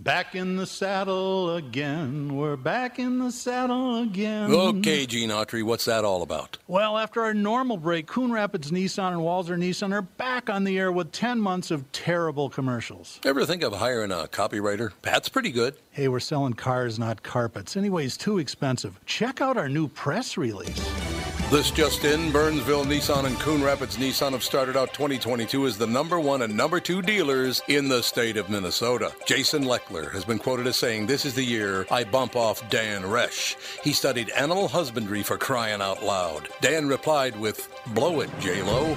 Back in the saddle again. We're back in the saddle again. Okay, Gene Autry, what's that all about? Well, after our normal break, Coon Rapids Nissan and Walzer Nissan are back on the air with 10 months of terrible commercials. Ever think of hiring a copywriter? Pat's pretty good. Hey, we're selling cars, not carpets. Anyways, too expensive. Check out our new press release. This just in, Burnsville Nissan and Coon Rapids Nissan have started out 2022 as the number one and number two dealers in the state of Minnesota. Jason Leckler has been quoted as saying, This is the year I bump off Dan Resch. He studied animal husbandry for crying out loud. Dan replied with, Blow it, J-Lo.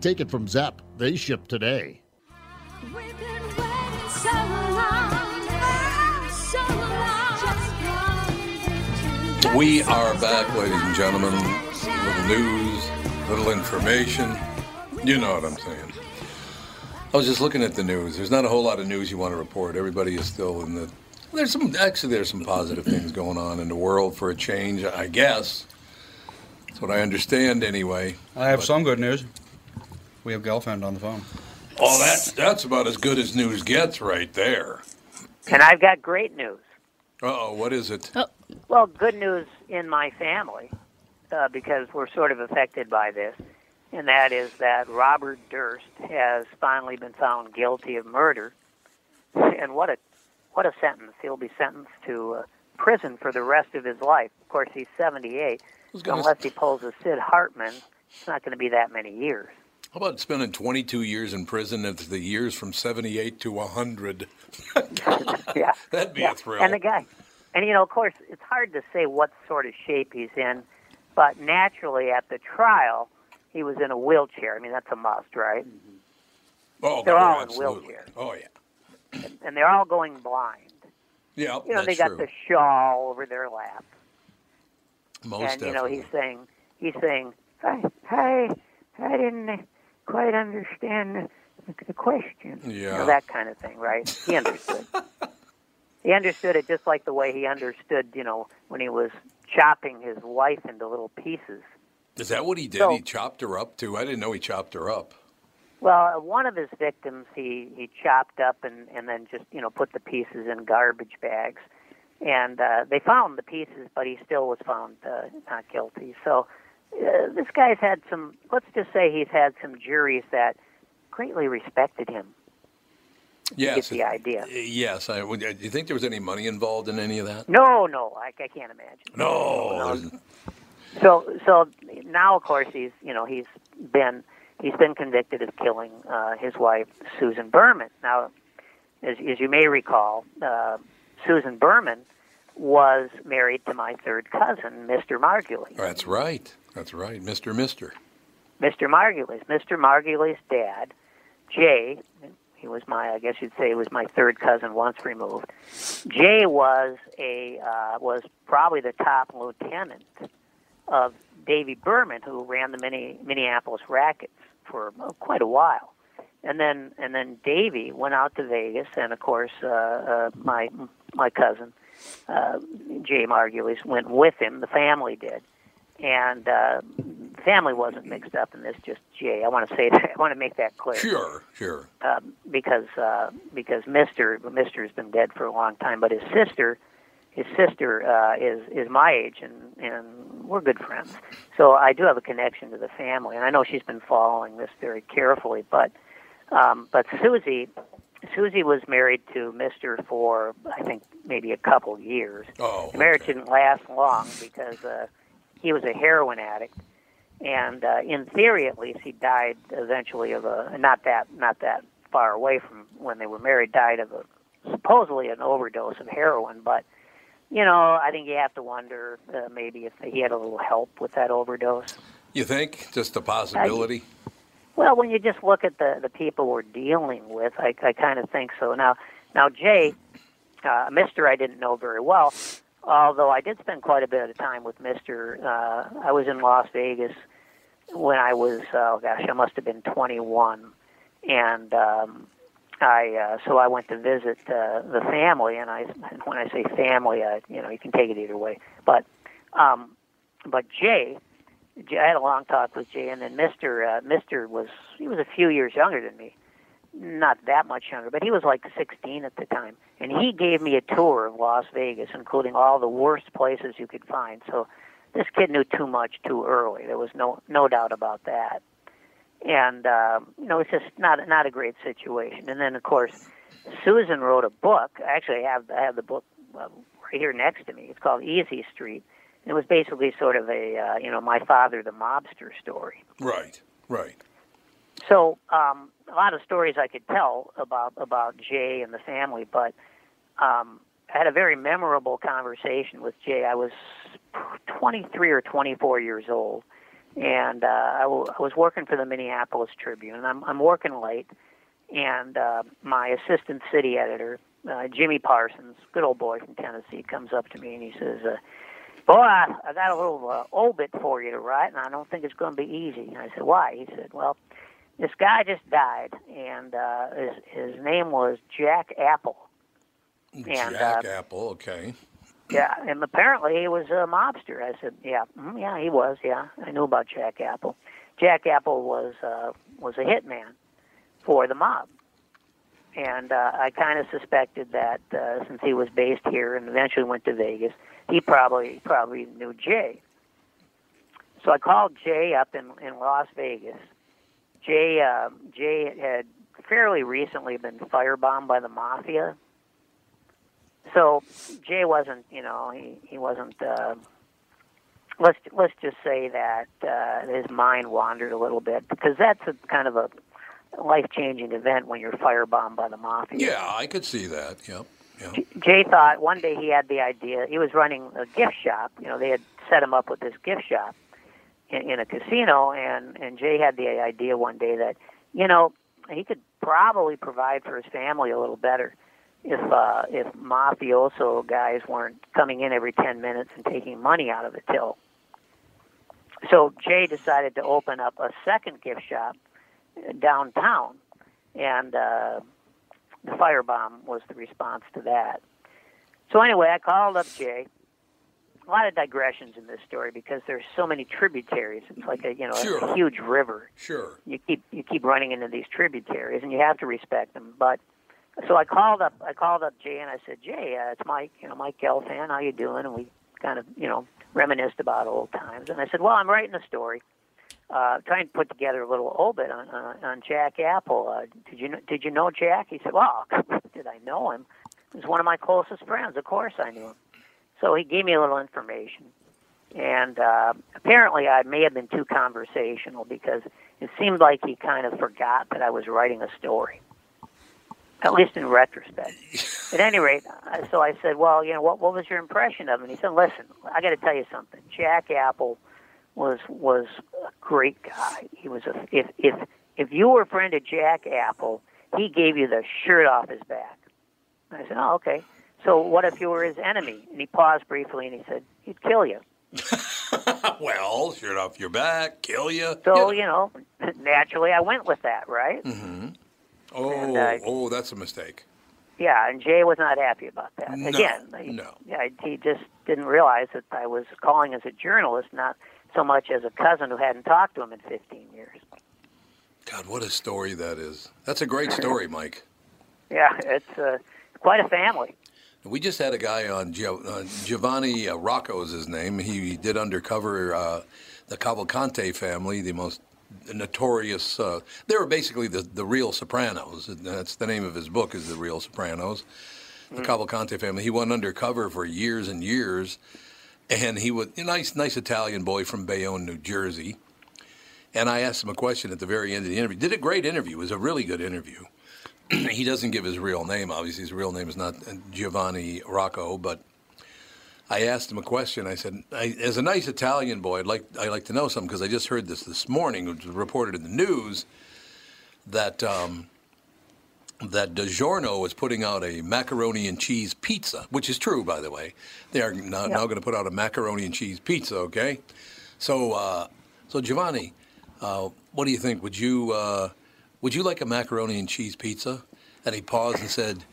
Take it from Zepp. They ship today. We are back, ladies and gentlemen. Little news, little information. You know what I'm saying. I was just looking at the news. There's not a whole lot of news you want to report. Everybody is still in the. There's some actually there's some positive things going on in the world for a change, I guess. That's what I understand anyway. I have But- some good news. We have Gelfand on the phone. Oh, that's that's about as good as news gets right there. And I've got great news. Uh oh, what is it? Well, good news in my family uh, because we're sort of affected by this, and that is that Robert Durst has finally been found guilty of murder. And what a what a sentence! He'll be sentenced to uh, prison for the rest of his life. Of course, he's 78. was So gonna unless he pulls a Sid Hartman, it's not going to be that many years. How about spending 22 years in prison if the years from 78 to 100? yeah. That'd be yeah. a thrill. And the guy, and you know, of course, it's hard to say what sort of shape he's in, but naturally at the trial, he was in a wheelchair. I mean, that's a must, right? Mm-hmm. oh, they're God, all in absolutely. wheelchairs. Oh, yeah. And they're all going blind. Yeah, You know, they got true. the shawl over their lap. Most and you know he's saying he's saying I I I didn't quite understand the, question. You Yeah. know, that kind of thing, right? He understood. he understood it just like the way he understood, you know, when he was chopping his wife into little pieces. Is that what he did? So- he chopped her up, too? I didn't know he chopped her up. Well, uh, one of his victims he he chopped up and and then just you know put the pieces in garbage bags, and uh, they found the pieces, but he still was found uh, not guilty. So uh, this guy's had some. Let's just say he's had some juries that greatly respected him. Yes. the idea. uh, Yes. I, would- do you think there was any money involved in any of that? No, no, I, I can't imagine. No. So so now of course he's you know he's been he's been convicted of killing uh, his wife Susan Berman. Now, as as you may recall, uh, Susan Berman was married to my third cousin, Mr. Margulies. That's right. That's right. Mr. Mister. Mr. Margulies. Mr. Margulies' dad, Jay, he was my, I guess you'd say, he was my third cousin once removed. Jay was a uh, was probably the top lieutenant of Davy Berman, who ran the Minne- Minneapolis Rackets for uh, quite a while. And then and then Davy went out to Vegas, and of course uh, uh, my my cousin uh, Jay Margulies went with him. The family did, and uh, the family wasn't mixed up in this. Just Jay. I want to say that. I want to make that clear Sure. Sure. um, because uh, because Mister Mister has been dead for a long time, but his sister, his sister uh, is is my age, and and we're good friends. So I do have a connection to the family, and I know she's been following this very carefully. But um, but Susie, Susie was married to Mister for I think maybe a couple years. Oh. The marriage didn't last long because uh, he was a heroin addict, and uh, in theory, at least, he died eventually of a not that not that far away from when they were married. Died of a supposedly an overdose of heroin, but you know, I think you have to wonder uh, maybe if he had a little help with that overdose. You think? Just a possibility? Well, when you just look at the the people we're dealing with, I, I kind of think so. Now, now Jay, uh, Mister, I didn't know very well, although I did spend quite a bit of time with Mister. Uh, I was in Las Vegas when I was, oh gosh, I must have been 21, and um, I uh, so I went to visit uh, the family, and I when I say family, I, you know, you can take it either way, but um, but Jay. I had a long talk with Jay, and then Mister uh, Mister was he was a few years younger than me, not that much younger, but he was like 16 at the time, and he gave me a tour of Las Vegas, including all the worst places you could find. So this kid knew too much too early. There was no no doubt about that, and uh, you know it's just not not a great situation. And then of course Susan wrote a book. I actually, have I have the book uh, right here next to me. It's called Easy Street. It was basically sort of a uh, you know my father the mobster story. Right. Right. So um, a lot of stories I could tell about about Jay and the family, but um, I had a very memorable conversation with Jay. I was 23 or 24 years old, and uh, I, w- I was working for the Minneapolis Tribune. And I'm I'm working late, and uh, my assistant city editor, uh, Jimmy Parsons, good old boy from Tennessee, comes up to me and he says. Uh, Boy, I, I got a little uh, obit for you to write, and I don't think it's going to be easy. And I said, Why? He said, Well, this guy just died, and uh, his, his name was Jack Apple. And, Jack uh, Apple. Okay. Yeah, and apparently he was a mobster. I said, Yeah, mm, yeah, he was. Yeah, I knew about Jack Apple. Jack Apple was uh, was a hitman for the mob, and uh, I kind of suspected that uh, since he was based here and eventually went to Vegas, he probably probably knew Jay. So I called Jay up in in Las Vegas. Jay uh, Jay had fairly recently been firebombed by the mafia. so Jay wasn't, you know, he he wasn't. Uh, let's let's just say that uh, his mind wandered a little bit because that's a kind of a life changing event when you're firebombed by the mafia. Yeah, I could see that. Yep. yep. Jay thought one day he had the idea. He was running a gift shop. You know, they had set him up with this gift shop in, in a casino, and and Jay had the idea one day that you know he could probably provide for his family a little better if uh, if mafioso guys weren't coming in every ten minutes and taking money out of the till. So Jay decided to open up a second gift shop downtown, and uh, the firebomb was the response to that. So anyway, I called up Jay. A lot of digressions in this story because there's so many tributaries. It's like a you know Sure. a huge river. Sure. You keep you keep running into these tributaries, and you have to respect them. But so I called up I called up Jay and I said, Jay, uh, it's Mike. You know, Mike Gelfand. How you doing? And we kind of you know reminisced about old times. And I said, well, I'm writing a story uh, trying to put together a little obit on uh, on Jack Apple. Uh, did you kn- did you know Jack? He said, "Well, did I know him? He was one of my closest friends. Of course, I knew him." So he gave me a little information, and uh, apparently, I may have been too conversational because it seemed like he kind of forgot that I was writing a story. At least in retrospect. At any rate, uh, so I said, "Well, you know, what what was your impression of him?" And he said, "Listen, I got to tell you something. Jack Apple." Was was a great guy. He was a if if if you were a friend of Jack Apple, he gave you the shirt off his back. I said, oh okay. So what if you were his enemy? And he paused briefly and he said, he'd kill you. well, shirt off your back, kill you. So you know, naturally, I went with that, right? Mm-hmm. Oh, And, uh, oh, that's a mistake. Yeah, and Jay was not happy about that. No, Again, he, no. yeah, he just didn't realize that I was calling as a journalist, not so much as a cousin who hadn't talked to him in 15 years. God, what a story that is. That's a great story, Mike. Yeah, it's uh, quite a family. We just had a guy on Gio- uh, Giovanni uh, Rocco is his name. He did undercover uh, the Cavalcante family, the most notorious. Uh, they were basically the, the real Sopranos. That's the name of his book is the Real Sopranos. The Cavalcante family. He went undercover for years and years, and he was a nice, nice Italian boy from Bayonne, New Jersey. And I asked him a question at the very end of the interview. Did a great interview. It was a really good interview. he doesn't give his real name. Obviously, his real name is not uh, Giovanni Rocco. But I asked him a question. I said, I, "As a nice Italian boy, I'd like I'd like to know something because I just heard this this morning. Was reported in the news that um, that DiGiorno is putting out a macaroni and cheese pizza, which is true, by the way. They are now, now going to put out a macaroni and cheese pizza. Okay, so uh, so Giovanni, uh, what do you think? Would you uh, would you like a macaroni and cheese pizza? And he paused and said,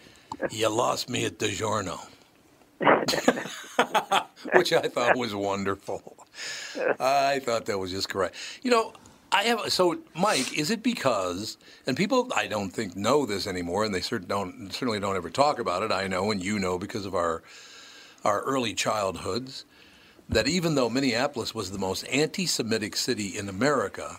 "You lost me at DiGiorno," which I thought was wonderful. I thought that was just correct. You know, I have so Mike. Is it because and people I don't think know this anymore, and they cert- don't certainly don't ever talk about it. I know, and you know, because of our our early childhoods, that even though Minneapolis was the most anti-Semitic city in America,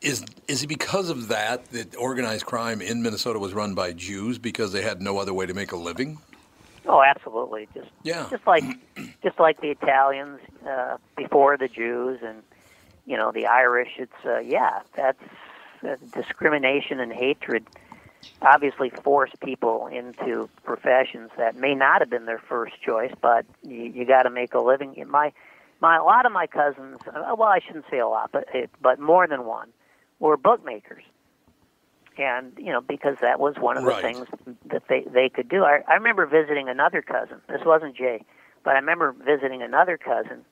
is is it because of that that organized crime in Minnesota was run by Jews because they had no other way to make a living? Oh, absolutely. Just Yeah. just like just like the Italians uh, before the Jews and you know the Irish. It's uh, yeah, that's uh, discrimination and hatred. Obviously, force people into professions that may not have been their first choice, but you, you got to make a living. My my a lot of my cousins. uh, Well, I shouldn't say a lot, but it, but more than one were bookmakers and you know because that was one of the Right. things that they they could do. I, I remember visiting another cousin. This wasn't Jay, but I remember visiting another cousin,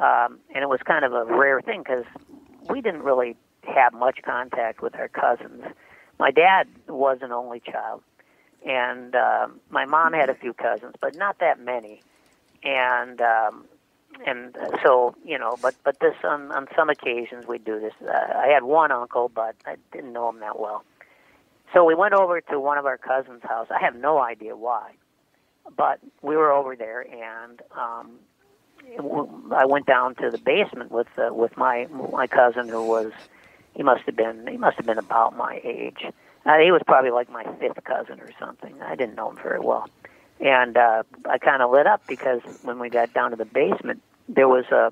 um, and it was kind of a rare thing because we didn't really have much contact with our cousins. My dad was an only child, and um, my mom had a few cousins, but not that many. And um, and uh, so you know, but but this on on some occasions we'd do this. Uh, I had one uncle, but I didn't know him that well. So we went over to one of our cousins' house. I have no idea why, but we were over there, and um, I went down to the basement with uh, with my my cousin, who was he must have been he must have been about my age. Uh, he was probably like my fifth cousin or something. I didn't know him very well. and uh, I kind of lit up because when we got down to the basement, there was a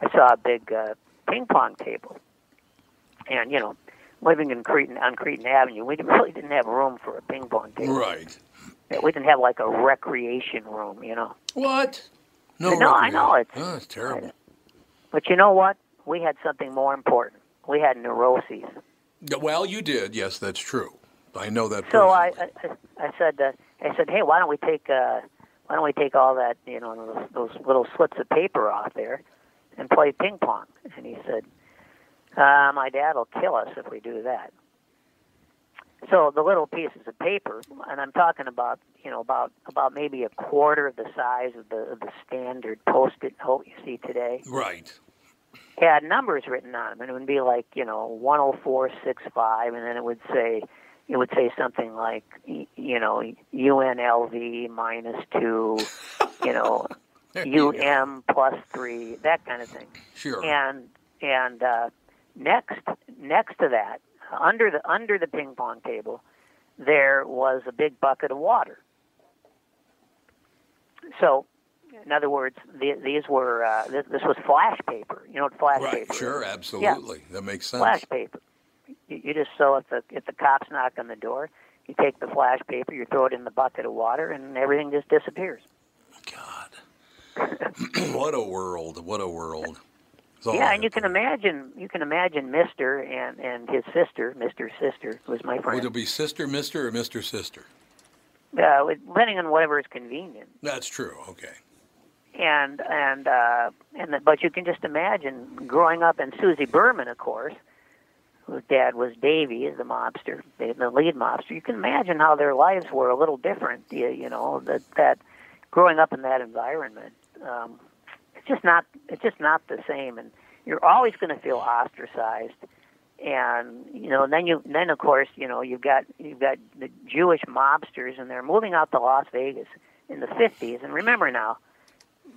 I saw a big uh, ping pong table, and you know, living in Cretan on Cretan Avenue, we didn't- really didn't have room for a ping pong table. Right. We didn't have like a recreation room, you know. What? No, No, I know, it's- Oh, it's terrible. But you know what? We had something more important. We had neuroses. Well, you did. Yes, that's true. I know that. So I. I, I said, uh, I said, hey, why don't we take, uh, why don't we take all that, you know, those, those little slips of paper off there, and play ping pong? And he said, uh, my dad will kill us if we do that. So the little pieces of paper, and I'm talking about, you know, about about maybe a quarter of the size of the of the standard post-it note you see today, Right. had numbers written on them, and it would be like you know 10465, and then it would say it would say something like you know UNLV minus two, you know. UM plus three, that kind of thing. Sure. And and uh, next next to that, under the under the ping pong table, there was a big bucket of water. So, in other words, the, these were uh, this, this was flash paper. You know what flash right. paper? is? Sure. Absolutely. That makes sense. Flash paper. You, you just so if the if the cops knock on the door, you take the flash paper, you throw it in the bucket of water, and everything just disappears. God. what a world. What a world. Yeah, and you can imagine you can imagine Mister and and his sister, Mister's sister, who was my friend. Would it be sister, mister, or mister, sister? Uh, depending on whatever is convenient. That's true. Okay. and and uh, and the, but you can just imagine growing up and Susie Berman, of course, whose dad was Davy, the mobster, the, the lead mobster. You can imagine how their lives were a little different. You, you know that that growing up in that environment, um, it's just not it's just not the same, and you're always going to feel ostracized. And you know, and then you then of course you know you've got you've got the Jewish mobsters, and they're moving out to Las Vegas in the 50s. And remember now,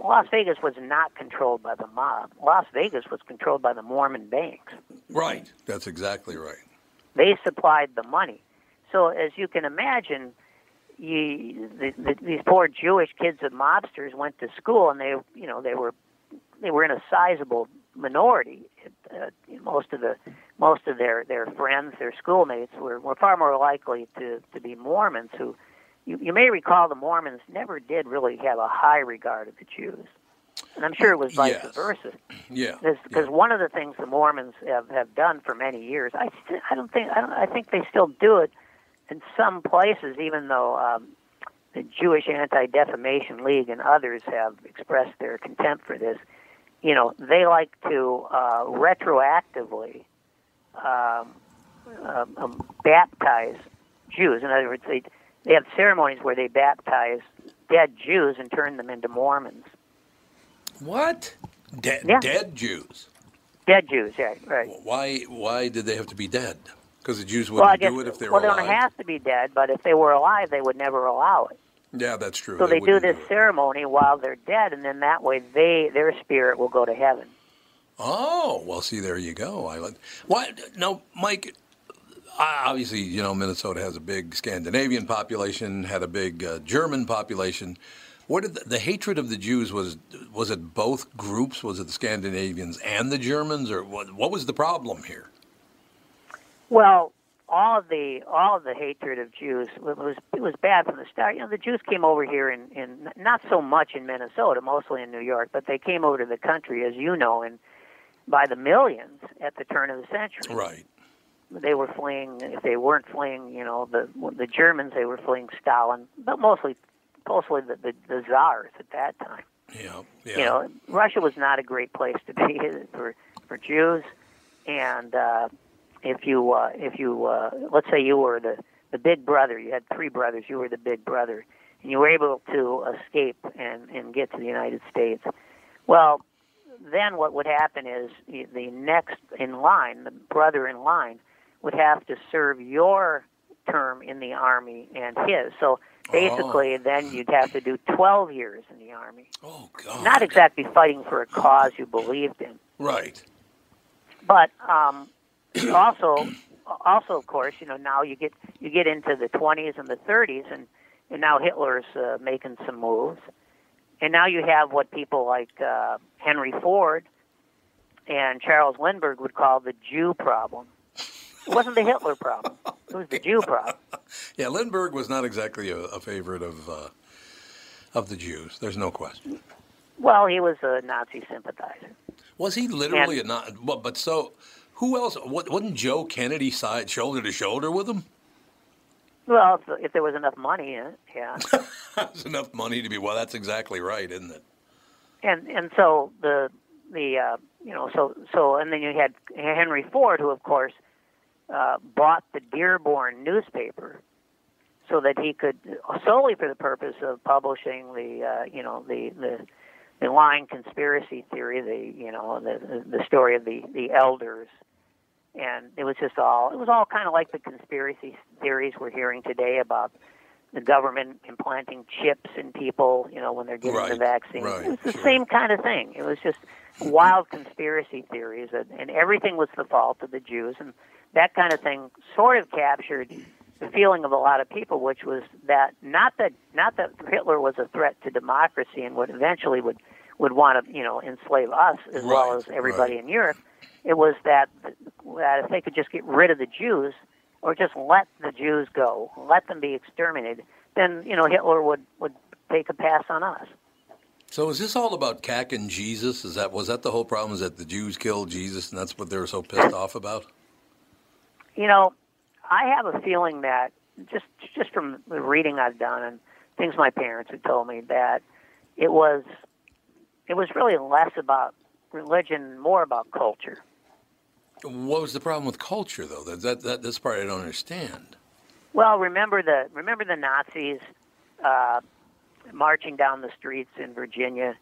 Las Vegas was not controlled by the mob. Las Vegas was controlled by the Mormon banks. Right. That's exactly right. They supplied the money. So as you can imagine, you, the, the, these poor Jewish kids of mobsters went to school, and they, you know, they were they were in a sizable minority. Uh, most of the most of their their friends, their schoolmates, were were far more likely to to be Mormons. Who you, you may recall, the Mormons never did really have a high regard of the Jews, and I'm sure it was vice Yes. versa. Yeah. Because yeah. one of the things the Mormons have, have done for many years, I st- I don't think I don't I think they still do it in some places, even though um, the Jewish Anti Defamation League and others have expressed their contempt for this. You know, they like to uh, retroactively um, um, um, baptize Jews. In other words, they they have ceremonies where they baptize dead Jews and turn them into Mormons. What? Dead, Yeah. dead Jews. Dead Jews, yeah, right. Why? Why did they have to be dead? Because the Jews well, wouldn't guess, do it if they were alive. well, they don't have to be dead, but if they were alive, they would never allow it. Yeah, that's true. So they, do this it. ceremony while they're dead, and then that way they their spirit will go to heaven. Oh, well, see, there you go. I like. Why? No, Mike. Obviously, you know, Minnesota has a big Scandinavian population, had a big uh, German population. What did the, the hatred of the Jews was? Was it both groups? Was it the Scandinavians and the Germans, or what? What was the problem here? Well, all of the all of the hatred of Jews it was it was bad from the start. You know, the Jews came over here in in not so much in Minnesota, mostly in New York, but they came over to the country, as you know, and by the millions at the turn of the century. Right. They were fleeing. If they weren't fleeing, you know, the the Germans, they were fleeing Stalin, but mostly mostly the the, the czars at that time. Yeah. Yeah. You know, Russia was not a great place to be for for Jews, and uh, if you uh, if you uh, let's say you were the the big brother, you had three brothers, you were the big brother, and you were able to escape and and get to the United States. Well, then what would happen is the the next in line, the brother in line, would have to serve your term in the army and his. So basically, then you'd have to do 12 years in the army. oh God. Not exactly fighting for a cause you believed in, Right. but um, also, also of course, you know now you get you get into the 20s and the 30s, and and now Hitler's uh, making some moves, and now you have what people like uh, Henry Ford and Charles Lindbergh would call the Jew problem. It wasn't the Hitler problem; it was the Jew problem. Yeah, Lindbergh was not exactly a, a favorite of uh, of the Jews. There's no question. Well, he was a Nazi sympathizer. Was he literally a Nazi? But so, who else? Wasn't Joe Kennedy side shoulder to shoulder with him? Well, if, if there was enough money in it, yeah. There's enough money to be. Well, that's exactly right, isn't it? and and so the the uh, you know so so and then you had Henry Ford, who of course uh, bought the Dearborn newspaper so that he could solely for the purpose of publishing the uh, you know the the the lying conspiracy theory, the you know the the story of the the elders, and it was just all it was all kind of like the conspiracy theories we're hearing today about the government implanting chips in people, you know, when they're getting the Right, vaccine. right, it was the sure. same kind of thing. It was just wild conspiracy theories, and, and everything was the fault of the Jews, and that kind of thing sort of captured the feeling of a lot of people, which was that not that not that Hitler was a threat to democracy and would eventually would would want to you know enslave us as well as everybody right. in Europe. It was that that if they could just get rid of the Jews or just let the Jews go, let them be exterminated, then you know Hitler would would take a pass on us. So is this all about Cack and Jesus? Is that was that the whole problem? Is that the Jews killed Jesus, and that's what they were so pissed off about? You know, I have a feeling that just just from the reading I've done and things my parents had told me that it was it was really less about religion, more about culture. What was the problem with culture, though? That that, that this part I don't understand. Well, remember the remember the Nazis uh, marching down the streets in Virginia,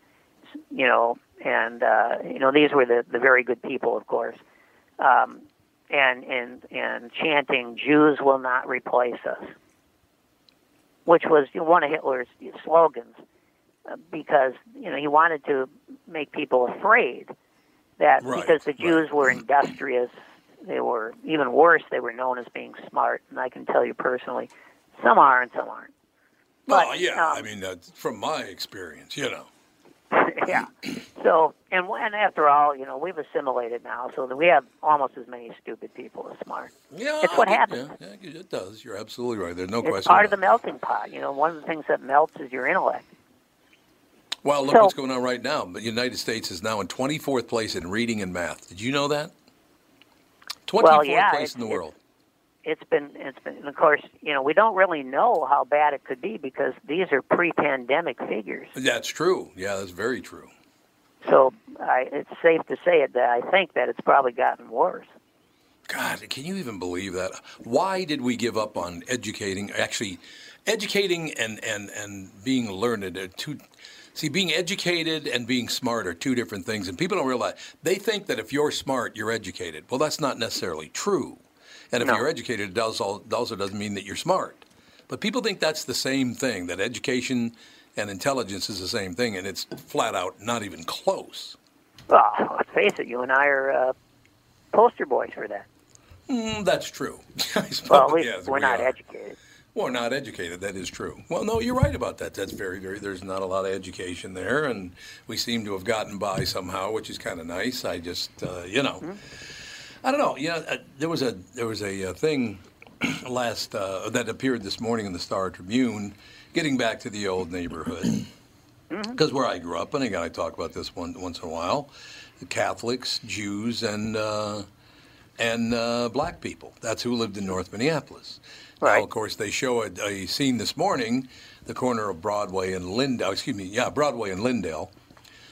you know, and uh, you know these were the the very good people, of course, um, and and and chanting "Jews will not replace us," which was one of Hitler's slogans, uh, because you know he wanted to make people afraid that Right, because the Jews right. were industrious, they were even worse. They were known as being smart, and I can tell you personally, some are and some aren't. Well, But, yeah, um, I mean, uh, from my experience, you know. Yeah. So, and and after all, you know, we've assimilated now, so that we have almost as many stupid people as smart. Yeah, It's what happens. Yeah, yeah, it does. You're absolutely right. There's no it's question. part of the melting pot. You know, one of the things that melts is your intellect. Well, look So- what's going on right now. The United States is now in 24th place in reading and math. Did you know that? 24th Well, yeah, place in the world. It's been, it's been, and of course, you know, we don't really know how bad it could be because these are pre-pandemic figures. That's true. Yeah, that's very true. So, I, it's safe to say it that I think that it's probably gotten worse. God, can you even believe that? Why did we give up on educating? Actually, educating and and and being learned are two. See, being educated and being smart are two different things, and people don't realize. They think that if you're smart, you're educated. Well, that's not necessarily true. And if No. you're educated, it also, also doesn't mean that you're smart. But people think that's the same thing. That education and intelligence is the same thing, and it's flat out not even close. Well, let's face it, you and I are uh, poster boys for that. Mm, that's true. I suppose, Well, we, yes, we're we not are. educated. Well, not educated. That is true. Well, no, you're right about that. That's very, very. There's not a lot of education there, and we seem to have gotten by somehow, which is kind of nice. I just, uh, you know, I don't know. You know, uh, there was a there was a uh, thing last uh, that appeared this morning in the Star Tribune, getting back to the old neighborhood, because where I grew up, and again, I talk about this one once in a while, Catholics, Jews, and. Uh, and uh, black people. That's who lived in North Minneapolis. Now, of course, they show a, a scene this morning, the corner of Broadway and Lyndale. Excuse me, yeah, Broadway and Lyndale.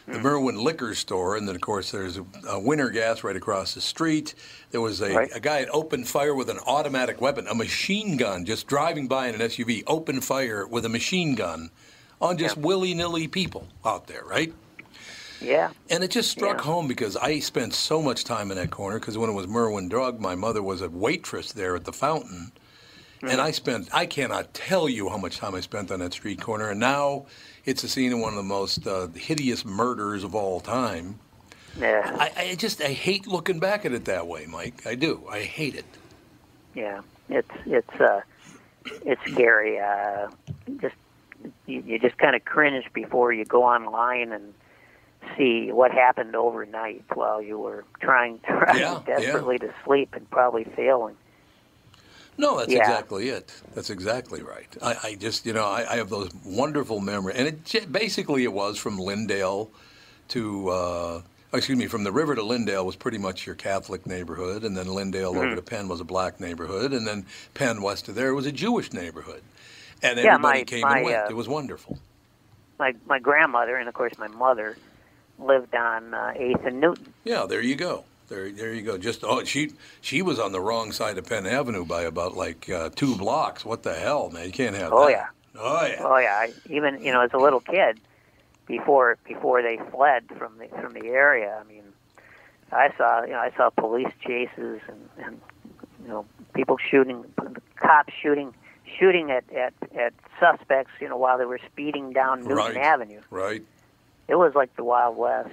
The hmm. Merwin Liquor Store, and then of course there's a, a Winter Gas right across the street. There was a, Right. a guy had opened fire with an automatic weapon, a machine gun, just driving by in an SUV, opened fire with a machine gun on just willy nilly people out there, right? Yeah. And it just struck Yeah. home because I spent so much time in that corner. Because when it was Merwin Drug, my mother was a waitress there at the fountain, and hmm. I spent I cannot tell you how much time I spent on that street corner. And now it's a scene of one of the most uh, hideous murders of all time. Yeah. I, I just I hate looking back at it that way, Mike. I do. I hate it. Yeah, it's it's uh, it's scary. Uh, just you, you just kind of cringe before you go online and see what happened overnight while you were trying, trying Yeah, desperately to sleep and probably failing. No, that's Yeah. exactly it. That's exactly right. I, I just, you know, I, I have those wonderful memories, and it basically it was from Lyndale to, uh, excuse me, from the river to Lyndale was pretty much your Catholic neighborhood, and then Lyndale Mm-hmm. over to Penn was a black neighborhood, and then Penn west of there was a Jewish neighborhood, and Yeah, everybody my- came my, and went. uh, it was wonderful. My my grandmother and of course my mother lived on uh, Eighth and Newton. Yeah, there you go. There, there you go. Just oh, she she was on the wrong side of Penn Avenue by about like uh, two blocks. What the hell, man? You can't have Oh that. yeah. Oh yeah. Oh yeah, I, even you know as a little kid, before before they fled from the from the area. I mean, I saw you know I saw police chases and, and you know people shooting, cops shooting shooting at, at at suspects. You know while they were speeding down Newton Right. Avenue. Right. It was like the Wild West.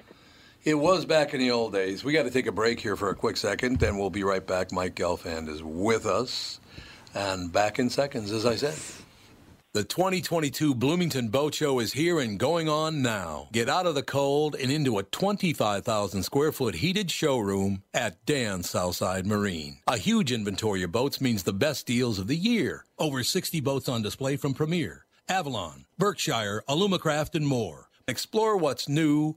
It was back in the old days. We got to take a break here for a quick second, then we'll be right back. Mike Gelfand is with us, and back in seconds, as I said. The 2022 Bloomington Boat Show is here and going on now. Get out of the cold and into a 25,000 square foot heated showroom at Dan Southside Marine. A huge inventory of boats means the best deals of the year. Over 60 boats on display from Premier, Avalon, Berkshire, Alumacraft, and more. Explore what's new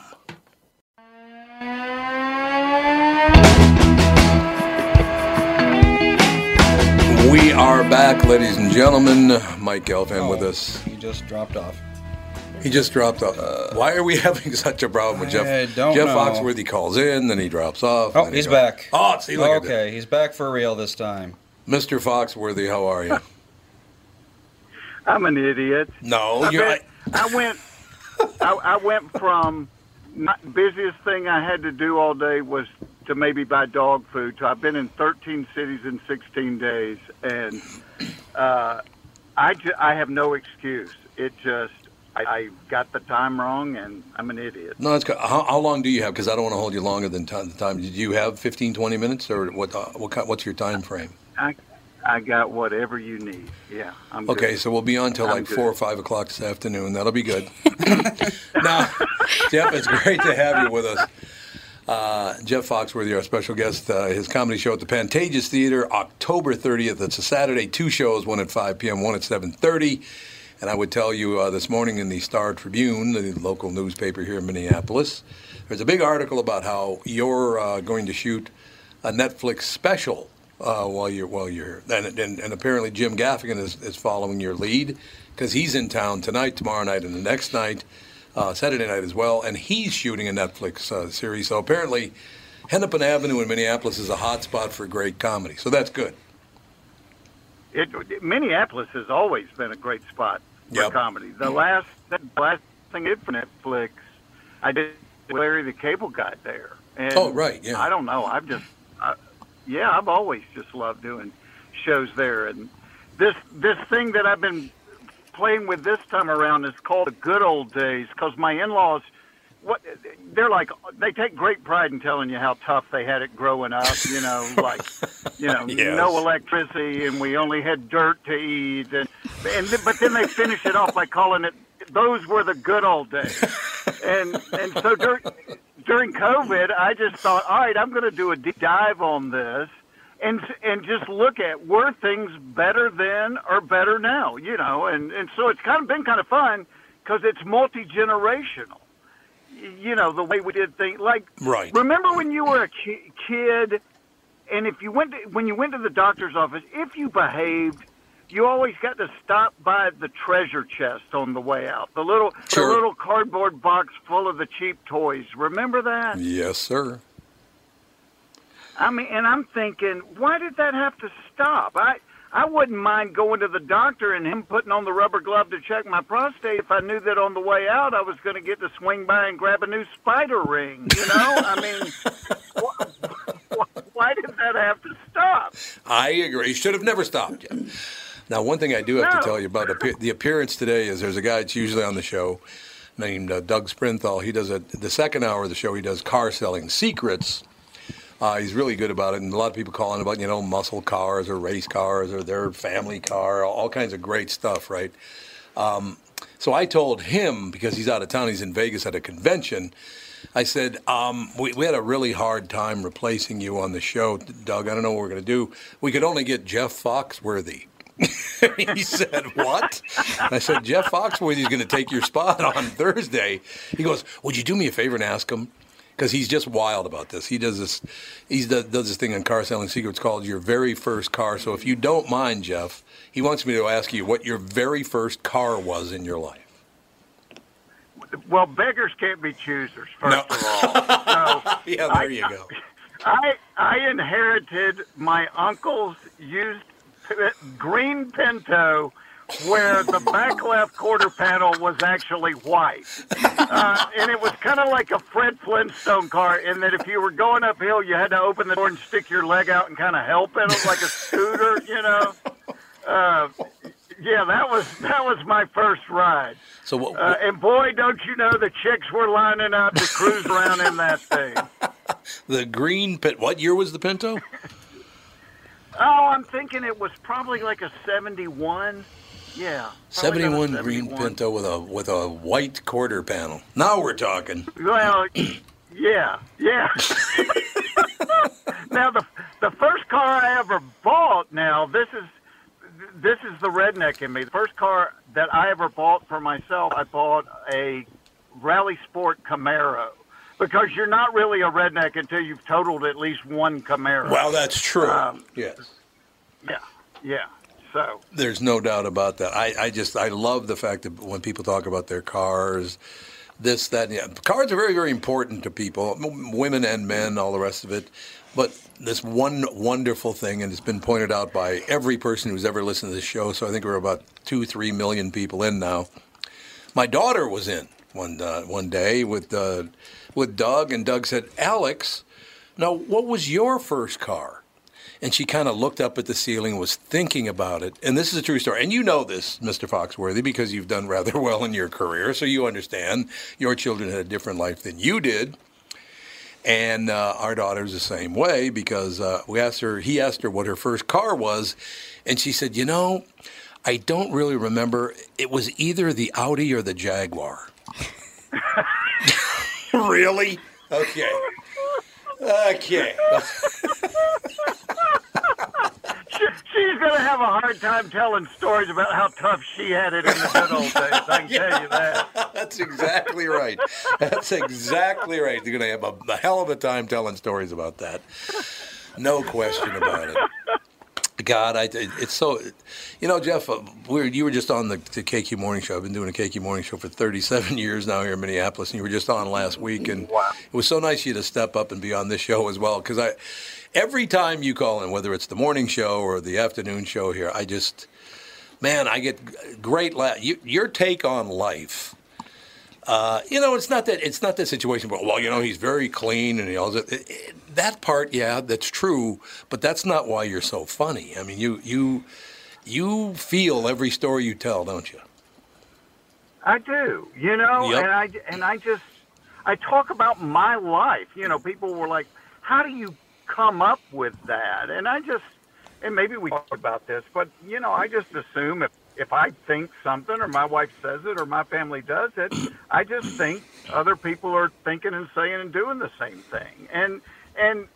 We are back, ladies and gentlemen. Mike Gelfand with oh, us. He just dropped off. He just dropped off. Uh, Why are we having such a problem with Jeff? I don't Jeff know. Foxworthy calls in, then he drops off. Oh, and then he he's back. Oh, see, look at okay, he's back for real this time. Mr. Foxworthy, how are you? I'm an idiot. No, I, you're. bet- I went. I, I went from not, busiest thing I had to do all day was to maybe buy dog food. So I've been in 13 cities in 16 days, and uh, I ju- I have no excuse. It just I, I got the time wrong, and I'm an idiot. No, that's good. How, how long do you have? Because I don't want to hold you longer than time, the time. Did you have 15, 20 minutes, or what? Uh, what? kind- What's your time frame? I I got whatever you need. Yeah, I'm good. Okay, so we'll be on till like good. four or five o'clock this afternoon. That'll be good. now, Jeff, it's great to have you with us. Uh, Jeff Foxworthy, our special guest, uh, his comedy show at the Pantages Theater, October 30th. It's a Saturday, two shows, one at 5 p.m., one at 7.30. And I would tell you uh, this morning in the Star Tribune, the local newspaper here in Minneapolis, there's a big article about how you're uh, going to shoot a Netflix special uh, while you're while you're and, and, and apparently Jim Gaffigan is, is following your lead because he's in town tonight, tomorrow night, and the next night, uh, Saturday night as well, and he's shooting a Netflix uh, series. So apparently, Hennepin Avenue in Minneapolis is a hot spot for great comedy. So that's good. It, Minneapolis has always been a great spot. for Yep. comedy. The last the last thing I did for Netflix, I did Larry the Cable Guy there. And Oh, right, yeah. I don't know. I've just, yeah, I've always just loved doing shows there. And this this thing that I've been playing with this time around is called the Good Old Days because my in-laws, what they're like, they take great pride in telling you how tough they had it growing up. You know, like, you know, Yes. no electricity and we only had dirt to eat, and and th- but then they finish it off by calling it those were the good old days. And and so during during COVID, I just thought, all right, I'm going to do a deep dive on this and and just look at were things better then or better now, you know, and and so it's kind of been kind of fun because it's multi generational. You know the way we did things. Like Right. remember when you were a ki- kid, and if you went to, when you went to the doctor's office, if you behaved. You always got to stop by the treasure chest on the way out. The little, Sure. the little cardboard box full of the cheap toys. Remember that? Yes, sir. I mean, and I'm thinking, why did that have to stop? I I wouldn't mind going to the doctor and him putting on the rubber glove to check my prostate if I knew that on the way out I was going to get to swing by and grab a new spider ring. You know, I mean, why, why did that have to stop? I agree. You should have never stopped yet. Now, one thing I do have No. to tell you about the appearance today is there's a guy that's usually on the show named uh, Doug Sprinthal. He does a, the second hour of the show. He does car selling secrets. Uh, he's really good about it, and a lot of people calling about you know muscle cars or race cars or their family car, all kinds of great stuff, right? Um, so I told him because he's out of town, he's in Vegas at a convention. I said, um, we, we had a really hard time replacing you on the show, Doug. I don't know what we're going to do. We could only get Jeff Foxworthy. he said, What? I said, Jeff Foxworthy's going to take your spot on Thursday. He goes, Would you do me a favor and ask him? Because he's just wild about this. He does this. He does, does this thing on Car Selling Secrets called Your Very First Car. So if you don't mind, Jeff, he wants me to ask you what your very first car was in your life. Well, beggars can't be choosers. First No. of all, so Yeah, I- there you go. I I inherited my uncle's used green Pinto, where the back left quarter panel was actually white, uh, and it was kind of like a Fred Flintstone car. In that, if you were going uphill, you had to open the door and stick your leg out and kind of help it, like a scooter, you know. Uh, yeah, that was that was my first ride. So what, Uh, and boy, don't you know the chicks were lining up to cruise around in that thing. the green pit. What year was the Pinto? Oh, I'm thinking it was probably like a 71. Yeah. probably about a 71 green Pinto with a with a white quarter panel. Now we're talking. Well, yeah, yeah. now the the first car I ever bought. Now this is this is the redneck in me. The first car that I ever bought for myself, I bought a Rally Sport Camaro. Because you're not really a redneck until you've totaled at least one Camaro. Well, that's true. Um, yes. Yeah, yeah. So There's no doubt about that. I, I just I love the fact that when people talk about their cars, this that and cars are very very important to people, women and men, all the rest of it. But this one wonderful thing, and it's been pointed out by every person who's ever listened to this show. So I think we're about two three million people in now. My daughter was in one uh, one day with uh, with Doug, and Doug said, "Alex, now what was your first car?" And she kind of looked up at the ceiling, was thinking about it. And this is a true story. And you know this, Mr. Foxworthy, because you've done rather well in your career, so you understand your children had a different life than you did. And uh, our daughter's the same way because uh, we asked her, he asked her what her first car was, and she said, "You know, I don't really remember. It was either the Audi or the Jaguar." really? Okay. Okay. she, she's going to have a hard time telling stories about how tough she had it in the good old days. I can tell you that. That's exactly right. That's exactly right. You're going to have a, a hell of a time telling stories about that. No question about it. God, I, it's so, you know, Jeff, uh, we're, you were just on the, the KQ Morning Show. I've been doing a KQ Morning Show for 37 years now here in Minneapolis, and you were just on last week, and it was so nice of you to step up and be on this show as well. Because I, every time you call in, whether it's the morning show or the afternoon show here, I just man, I get great laugh. You, your take on life. Uh, you know, it's not that it's not that situation. But well, you know, he's very clean and he all that. That part, yeah, that's true. But that's not why you're so funny. I mean, you you you feel every story you tell, don't you? I do, you know, Yep. and I and I just I talk about my life. You know, people were like, "How do you come up with that?" And I just and maybe we talked about this, but you know, I just assume if if I think something or my wife says it or my family does it, I just think other people are thinking and saying and doing the same thing. And and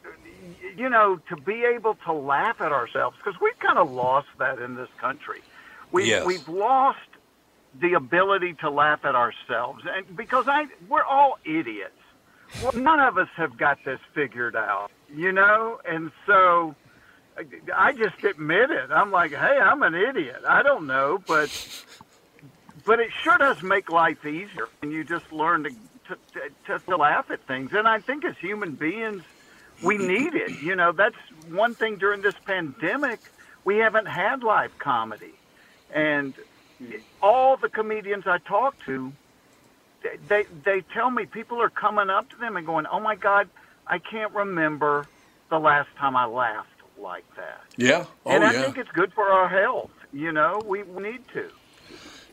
you know, to be able to laugh at ourselves because we've kind of lost that in this country. We Yes. we've lost the ability to laugh at ourselves and because I we're all idiots. Well, none of us have got this figured out, you know? And so I- just admit it. I'm like, "Hey, I'm an idiot. I don't know, but but it sure does make life easier and you just learn to to, to to laugh at things. And I think as human beings we need it. You know, that's one thing during this pandemic we haven't had live comedy. And all the comedians I talk to, they they tell me people are coming up to them and going, "Oh my God, I can't remember the last time I laughed like that." Yeah. Oh and I yeah. think it's good for our health. You know, we, need to.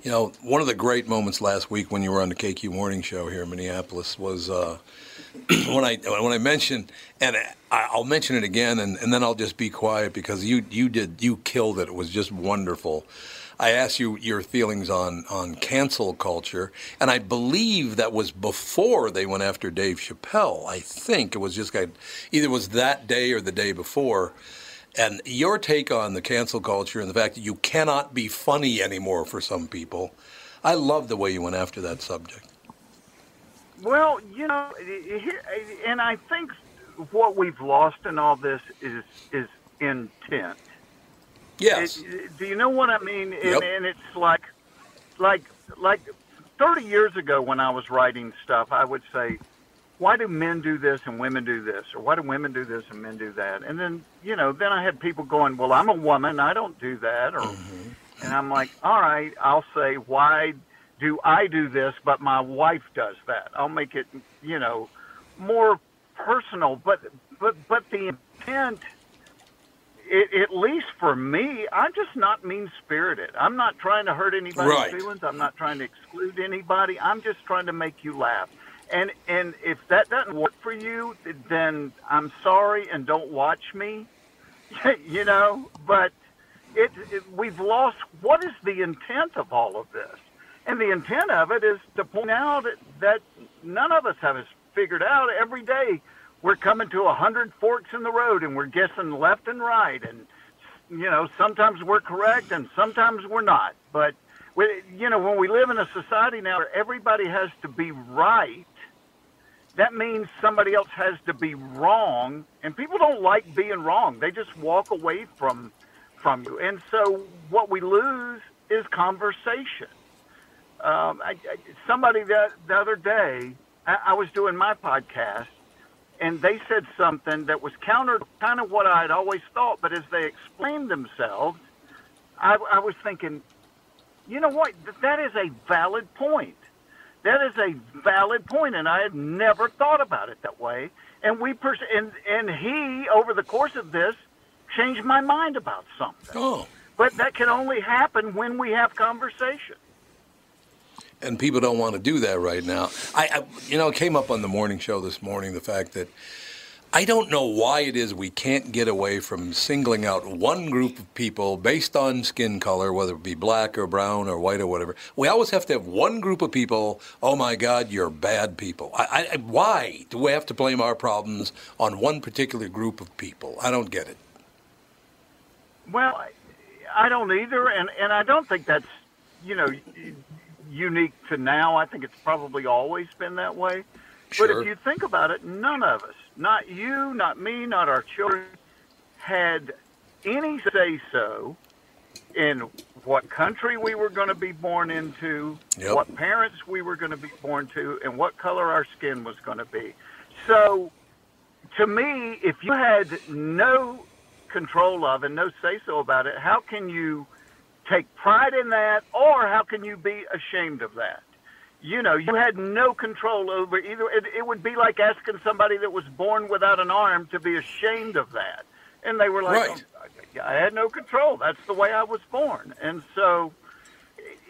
You know, one of the great moments last week when you were on the KQ Morning Show here in Minneapolis was uh, when I when I mentioned, and I'll mention it again, and, and then I'll just be quiet because you you did you killed it. It was just wonderful. I asked you your feelings on on cancel culture, and I believe that was before they went after Dave Chappelle. I think it was just like, either it was that day or the day before. And your take on the cancel culture and the fact that you cannot be funny anymore for some people. I love the way you went after that subject. Well, you know, and I think what we've lost in all this is is intent. Yes. It- do you know what I mean? And, Yep. and it's like, like, like, thirty years ago when I was writing stuff, I would say, "Why do men do this and women do this, or why do women do this and men do that?" And then, you know, then I had people going, "Well, I'm a woman, I don't do that," or, mm-hmm. and I'm like, "All right, I'll say why." Do I do this, but my wife does that? I'll make it, you know, more personal. But but but the intent it, at least for me, I'm just not mean spirited. I'm not trying to hurt anybody's Right. feelings. I'm not trying to exclude anybody. I'm just trying to make you laugh. And and if that doesn't work for you, then I'm sorry and don't watch me. you know, but it, it we've lost what is the intent of all of this? And the intent of it is to point out that, that none of us have it figured out. Every day we're coming to a hundred forks in the road and we're guessing left and right. And, you know, sometimes we're correct and sometimes we're not. But, we, you know, when we live in a society now where everybody has to be right, that means somebody else has to be wrong. And people don't like being wrong. They just walk away from, from you. And so what we lose is conversation um, I, I, somebody the, the other day, I, I was doing my podcast, and they said something that was counter to kind of what I had always thought. But as they explained themselves, I, I was thinking, you know what? That is a valid point. That is a valid point, and I had never thought about it that way. And we pers- and and he over the course of this changed my mind about something. Oh. But that can only happen when we have conversation. And people don't want to do that right now. I, I, you know, it came up on the morning show this morning the fact that I don't know why it is we can't get away from singling out one group of people based on skin color, whether it be black or brown or white or whatever. We always have to have one group of people. Oh my God, you're bad people. I, I, why do we have to blame our problems on one particular group of people? I don't get it. Well, I- don't either, and and I don't think that's you know unique to now. I think it's probably always been that way. But if you think about it, none of us, not you, not me, not our children, had any say so in what country we were going to be born into, Yep. what parents we were going to be born to, and what color our skin was going to be. So, to me, if you had no control of and no say so about it, how can you take pride in that, or how can you be ashamed of that? You know, you had no control over either. It, it would be like asking somebody that was born without an arm to be ashamed of that. And they were like, Right. oh, I had no control. That's the way I was born. And so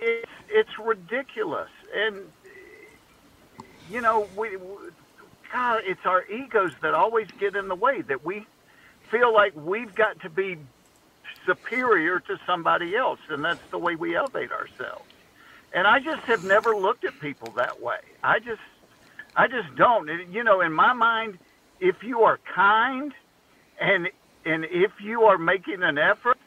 it's, it's ridiculous. And, you know, we, we, God, it's our egos that always get in the way, that we feel like we've got to be superior to somebody else, and that's the way we elevate ourselves. And I just have never looked at people that way. I just, I just don't. You know, in my mind, if you are kind, and and if you are making an effort,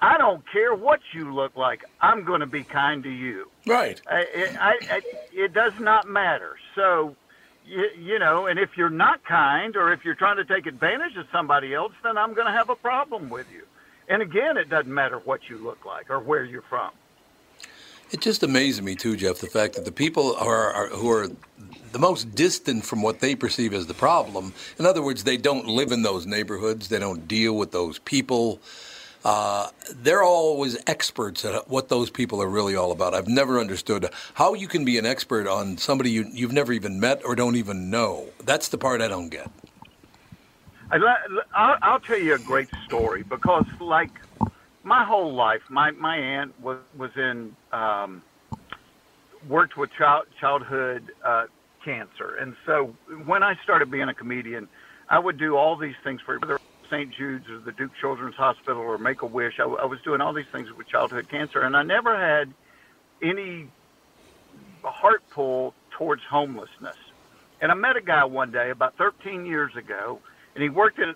I, don't care what you look like. I'm going to be kind to you. Right. I, I, I, it does not matter. So, you, you know, and if you're not kind or if you're trying to take advantage of somebody else, then I'm going to have a problem with you. And again, it doesn't matter what you look like or where you're from. It just amazes me too, Jeff, the fact that the people are, are who are the most distant from what they perceive as the problem. In other words, they don't live in those neighborhoods. They don't deal with those people. Uh, they're always experts at what those people are really all about. I've never understood how you can be an expert on somebody you, you've never even met or don't even know. That's the part I don't get. I'll, I'll tell you a great story because, like, my whole life, my my aunt was was in um, worked with child childhood uh, cancer, and so when I started being a comedian, I would do all these things for whether St. Jude's or the Duke Children's Hospital or Make a Wish. I, I was doing all these things with childhood cancer, and I never had any heart pull towards homelessness. And I met a guy one day about 13 years ago, and he worked at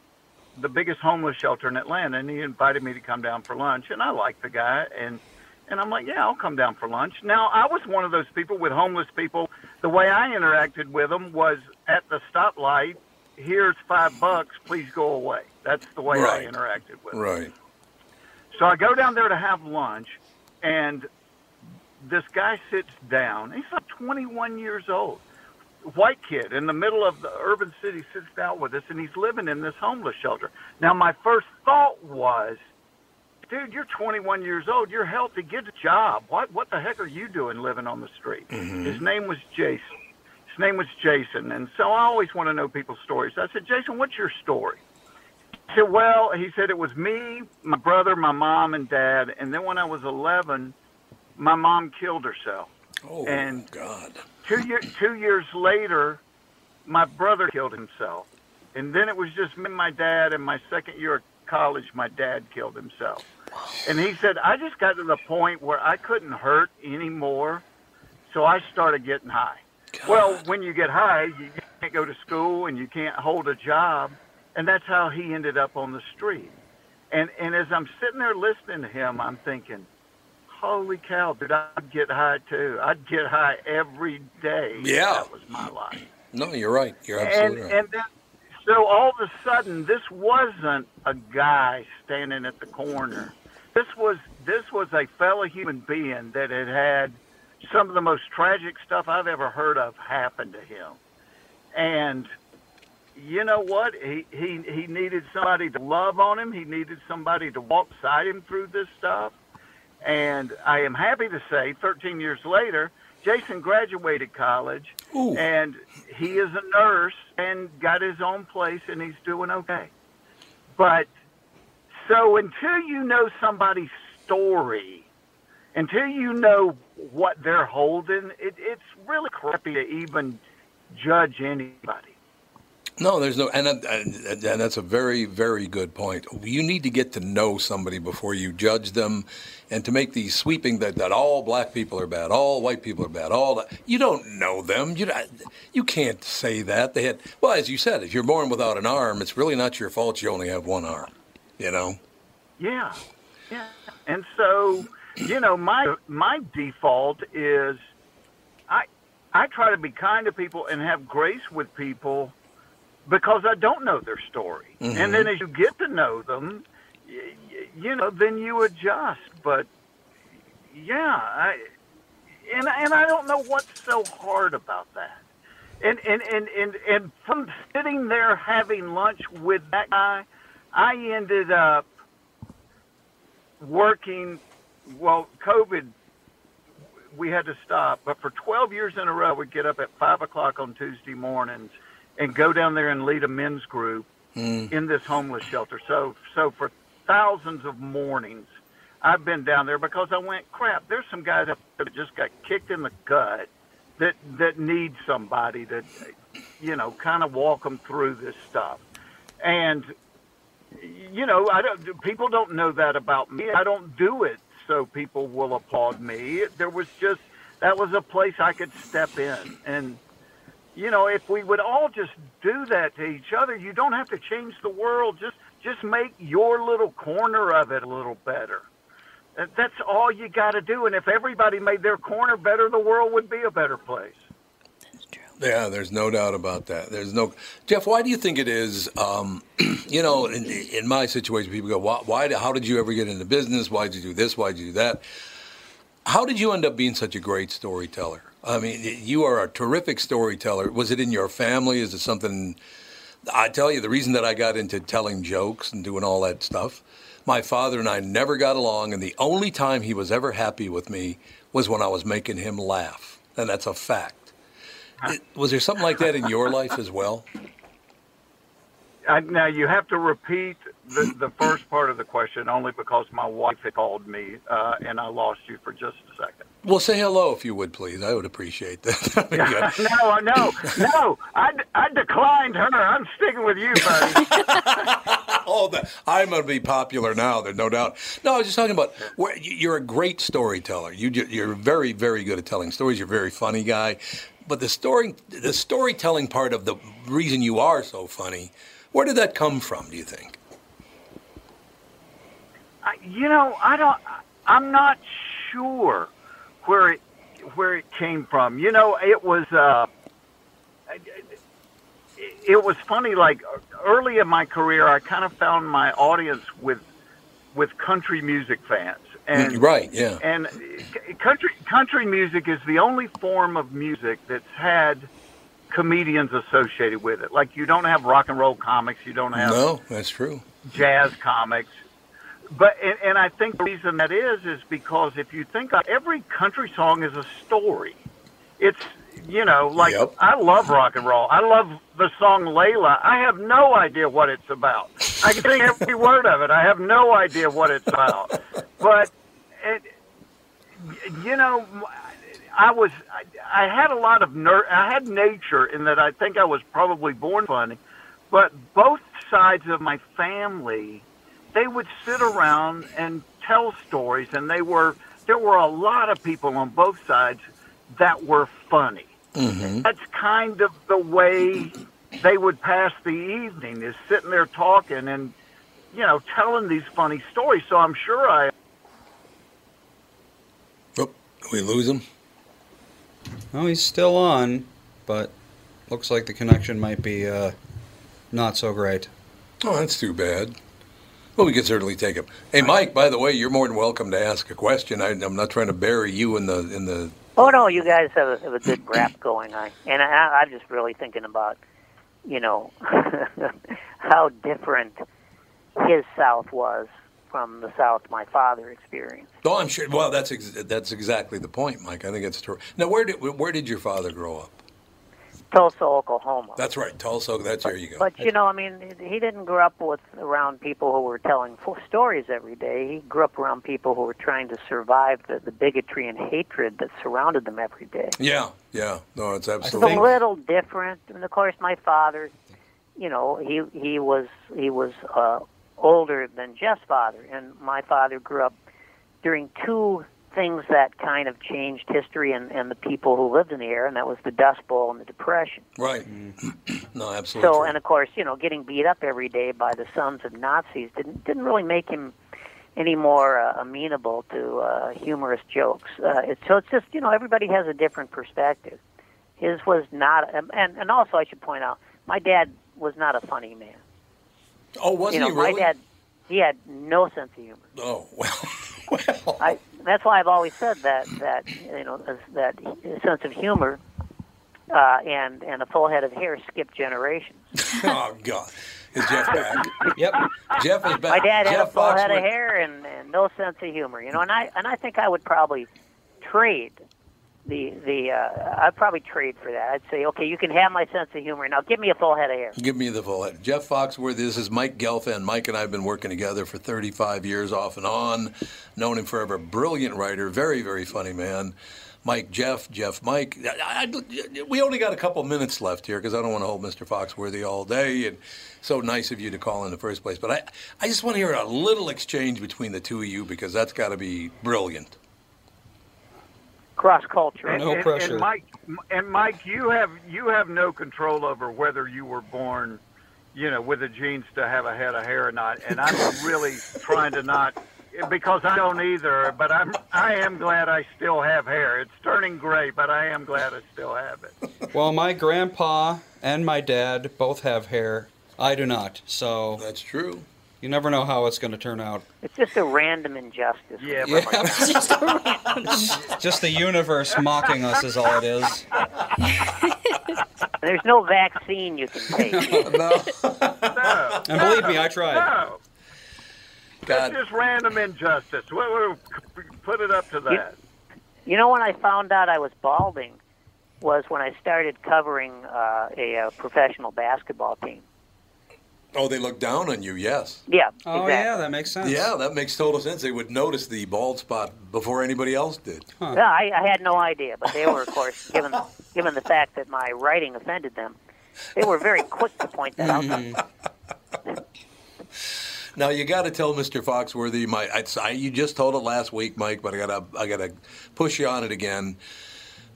the biggest homeless shelter in Atlanta, and he invited me to come down for lunch. And I liked the guy, and and I'm like, yeah, I'll come down for lunch. Now I was one of those people with homeless people. The way I interacted with them was at the stoplight. Here's five bucks. Please go away. That's the way Right. I interacted with them. Right. So I go down there to have lunch, and this guy sits down. He's like 21 years old, white kid in the middle of the urban city sits down with us, and he's living in this homeless shelter. Now, my first thought was, dude, you're 21 years old. You're healthy. Get a job. What what the heck are you doing living on the street? Mm-hmm. His name was Jason. His name was Jason, and so I always want to know people's stories. I said, Jason, what's your story? He said, well, he said it was me, my brother, my mom, and dad, and then when I was 11, my mom killed herself. Oh, and God. Two year, two years later, my brother killed himself, and then it was just me, and my dad, and my second year of college, my dad killed himself. And he said, I just got to the point where I couldn't hurt anymore, so I started getting high. Well, when you get high, you can't go to school and you can't hold a job, and that's how he ended up on the street. And and as I'm sitting there listening to him, I'm thinking, "Holy cow, did I'd get high too. I'd get high every day. Yeah. that was my life." No, you're right. You're and absolutely right. and then, so all of a sudden, this wasn't a guy standing at the corner. This was this was a fellow human being that had had some of the most tragic stuff I've ever heard of happen to him. And you know what? He he he needed somebody to love on him. He needed somebody to walk beside him through this stuff. And I am happy to say, 13 years later, Jason graduated college, and he is a nurse and got his own place, and he's doing okay. But so until you know somebody's story, until you know what they're holding, it, it's really crappy to even judge anybody. No, there's no, and, uh, and and that's a very, very good point. You need to get to know somebody before you judge them, and to make these sweeping that, that all black people are bad, all white people are bad, all that. You don't know them. You you can't say that. They had well, as you said, if you're born without an arm, it's really not your fault. You only have one arm. You know. Yeah, yeah. And so, you know, my my default is, I I try to be kind to people and have grace with people, because I don't know their story. Mhm. And then as you get to know them, y- y- you know, then you adjust. But yeah, I and and I don't know what's so hard about that. And and and and, and from sitting there having lunch with that guy, I ended up working well, COVID, we had to stop. But for 12 years in a row, we'd get up at 5 o'clock on Tuesday mornings and go down there and lead a men's group Mm. in this homeless shelter. So, so for thousands of mornings, I've been down there because I went, crap, there's some guys that just got kicked in the gut that, that need somebody to, you know, kind of walk them through this stuff. And, you know, I don't, people don't know that about me. I don't do it so people will applaud me. There was just, that was a place I could step in. And, you know, if we would all just do that to each other, you don't have to change the world. Just, just make your little corner of it a little better. That's all you got to do. And if everybody made their corner better, the world would be a better place. Yeah, there's no doubt about that. There's no Jeff. Why do you think it is? Um, you know, in, in my situation, people go, "Why? why how did you ever get into business? Why did you do this? Why did you do that?" How did you end up being such a great storyteller? I mean, you are a terrific storyteller. Was it in your family? Is it something? I tell you, the reason that I got into telling jokes and doing all that stuff, my father and I never got along, and the only time he was ever happy with me was when I was making him laugh, and that's a fact. Was there something like that in your life as well? I, now you have to repeat the, the first part of the question only because my wife had called me uh, and I lost you for just a second. Well, say hello if you would, please. I would appreciate that. I mean, yeah. no, no, no. I, I declined her. I'm sticking with you, buddy. oh, the, I'm going to be popular now. There's no doubt. No, I was just talking about you're a great storyteller. You, you're very, very good at telling stories. You're a very funny guy. But the story, the storytelling part of the reason you are so funny, where did that come from? Do you think? I, you know, I don't. I'm not sure where it where it came from. You know, it was. Uh, it was funny. Like early in my career, I kind of found my audience with with country music fans. And right, yeah. and country country music is the only form of music that's had comedians associated with it. Like you don't have rock and roll comics, you don't have No, that's true. jazz comics. But and, and I think the reason that is is because if you think of every country song is a story. It's you know like Yep. I love rock and roll. I love the song Layla. I have no idea what it's about. I can sing every word of it. I have no idea what it's about. But it, you know, I was I, I had a lot of ner- I had nature in that I think I was probably born funny, but both sides of my family, they would sit around and tell stories, and they were there were a lot of people on both sides that were funny. Mm-hmm. That's kind of the way they would pass the evening is sitting there talking and you know telling these funny stories. So I'm sure I Oh, We lose him. Oh, he's still on, but looks like the connection might be uh, not so great. Oh, that's too bad. Well, we can certainly take him. Hey, Mike. By the way, you're more than welcome to ask a question. I, I'm not trying to bury you in the in the. Oh no, you guys have a, have a good rap going on, and I, I'm just really thinking about, you know, how different his South was from the South my father experienced. Oh, I'm sure. Well, that's ex- that's exactly the point, Mike. I think it's true. Now, where did where did your father grow up? Tulsa, Oklahoma. That's right, Tulsa. That's where you go. But you know, I mean, he didn't grow up with around people who were telling full stories every day. He grew up around people who were trying to survive the, the bigotry and hatred that surrounded them every day. Yeah, yeah. No, it's absolutely. It's absolutely. a little different, and of course, my father, you know, he he was he was uh, older than Jeff's father, and my father grew up during two things that kind of changed history and, and the people who lived in the area, and that was the Dust Bowl and the Depression. Right. no, absolutely. So, true. and of course, you know, getting beat up every day by the sons of Nazis didn't didn't really make him any more uh, amenable to uh, humorous jokes. Uh, it's, so it's just you know everybody has a different perspective. His was not, um, and and also I should point out, my dad was not a funny man. Oh, wasn't you know, he really? my dad, he had no sense of humor. Oh well. well. I that's why I've always said that that you know that sense of humor uh, and and a full head of hair skip generations. oh God. Is Jeff back? Yep. Jeff is back. My dad had a full head of hair and, and no sense of humor, you know. And I and I think I would probably trade the the. Uh, I'd probably trade for that. I'd say, okay, you can have my sense of humor. Now give me a full head of hair. Give me the full head. Jeff Foxworthy. This is Mike Gelfand. Mike and I have been working together for 35 years, off and on. Known him forever. Brilliant writer. Very, very funny man. Mike, Jeff, Jeff, Mike. I, I- we only got a couple minutes left here because I don't want to hold Mr. Foxworthy all day. And so nice of you to call in the first place. But I, I just want to hear a little exchange between the two of you because that's got to be brilliant. Cross culture. And, and- And Mike, and Mike, you have you have no control over whether you were born, you know, with the genes to have a head of hair or not. And I'm really trying to not, because I don't either. But I'm I am glad I still have hair. It's turning gray, but I am glad I still have it. Well, my grandpa and my dad both have hair. I do not. So that's true. You never know how it's going to turn out. It's just a random injustice. Yeah, yeah. Just the universe mocking us is all it is. There's no vaccine you can take. No. no. And believe me, I tried. No. That's just random injustice. We'll, we'll put it up to that. You know when I found out I was balding was when I started covering uh, a, uh professional basketball team. Oh, they look down on you, yes. Yeah. Oh, exactly. yeah, that makes sense. Yeah, that makes total sense. They would notice the bald spot before anybody else did. Yeah, I, I had no idea, but they were, of course, given given the fact that my writing offended them, they were very quick to point that out. Now you got to tell Mr. Foxworthy. My, I, I, you just told it last week, Mike, but I got to, I got to push you on it again.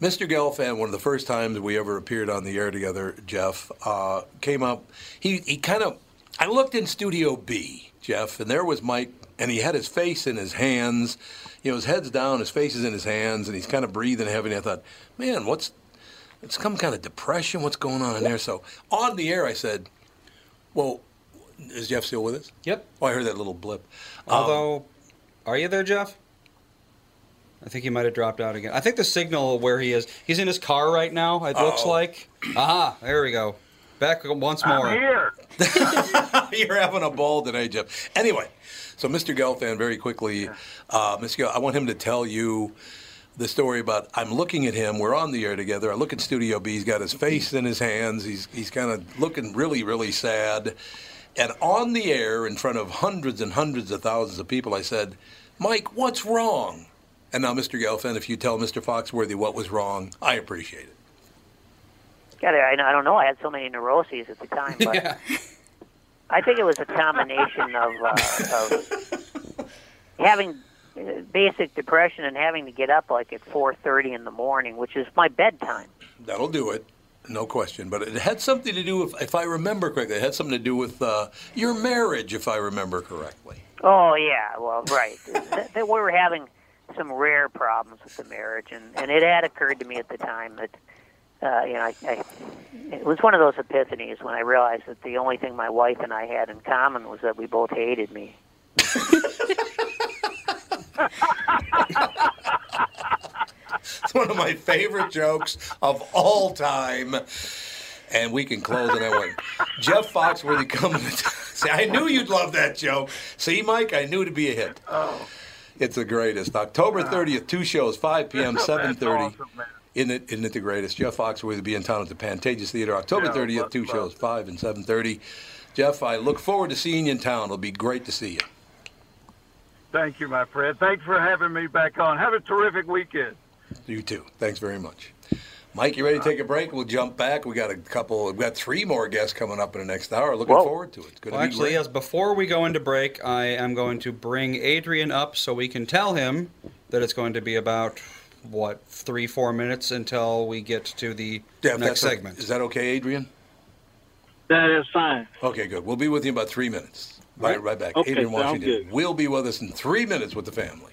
Mr. Gelfand, one of the first times we ever appeared on the air together, Jeff, uh, came up. He, he kind of, I looked in Studio B, Jeff, and there was Mike, and he had his face in his hands. You know, his head's down, his face is in his hands, and he's kind of breathing heavy. And I thought, man, what's, it's some kind of depression. What's going on in there? So on the air, I said, well, is Jeff still with us? Yep. Oh, I heard that little blip. Um, Although, are you there, Jeff? I think he might have dropped out again. I think the signal where he is, he's in his car right now, it looks Uh-oh. like. Aha, there we go. Back once more. I'm here. You're having a ball today, Jeff. Anyway, so Mr. Gelfand, very quickly, uh, Mr. Gel, I want him to tell you the story about I'm looking at him. We're on the air together. I look at Studio B. He's got his face in his hands. He's he's kind of looking really really sad. And on the air, in front of hundreds and hundreds of thousands of people, I said, "Mike, what's wrong?" And now, Mr. Gelfand, if you tell Mr. Foxworthy what was wrong, I appreciate it. God, I, I don't know. I had so many neuroses at the time, but I think it was a combination of, uh, of having uh, basic depression and having to get up like at 4:30 in the morning, which is my bedtime. That'll do it. No question. But it had something to do with, if I remember correctly, it had something to do with uh, your marriage, if I remember correctly. Oh yeah, well, right. that, that we were having some rare problems with the marriage, and and it had occurred to me at the time that. Uh, you know, I, I, it was one of those epiphanies when I realized that the only thing my wife and I had in common was that we both hated me. It's one of my favorite jokes of all time. And we can close it. that went, Jeff Foxworthy coming to say, I knew you'd love that joke. See, Mike, I knew it'd be a hit. Oh. It's the greatest. October 30th, two shows, 5 p.m., 7.30. awesome, man. Isn't it, isn't it the greatest? Jeff Foxworthy will be in town at the Pantages Theater October Yeah, 30th, love- two love shows, 5 and 7.30. Jeff, I look forward to seeing you in town. It'll be great to see you. Thank you, my friend. Thanks for having me back on. Have a terrific weekend. You too. Thanks very much. Mike, you ready to take a break? We'll jump back. We got a couple. We've got three more guests coming up in the next hour. Looking Whoa. forward to it. It's going Well, to be actually, great. yes. Before we go into break, I am going to bring Adrian up so we can tell him that it's going to be about what three, four minutes until we get to the Yeah, next that's- segment. Is that okay, Adrian? That is fine. Okay, good. We'll be with you in about three minutes. Right, Right. right back. Okay, Adrian Washington good. will be with us in three minutes with the family.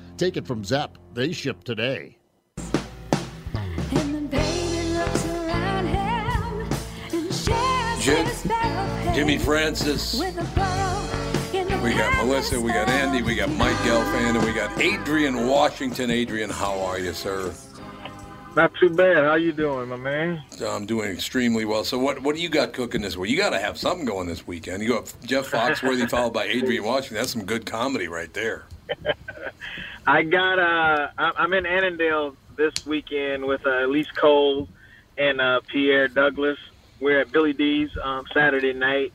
Take it from Zepp. They ship today. Jim, Jimmy Francis. We got Melissa, we got Andy, we got Mike Gelfand, and we got Adrian Washington. Adrian, how are you, sir? Not too bad. How you doing, my man? I'm doing extremely well. So, what what do you got cooking this week? You got to have something going this weekend. You got Jeff Foxworthy followed by Adrian Washington. That's some good comedy right there. I got. Uh, I'm in Annandale this weekend with uh, Elise Cole and uh, Pierre Douglas. We're at Billy D's um, Saturday night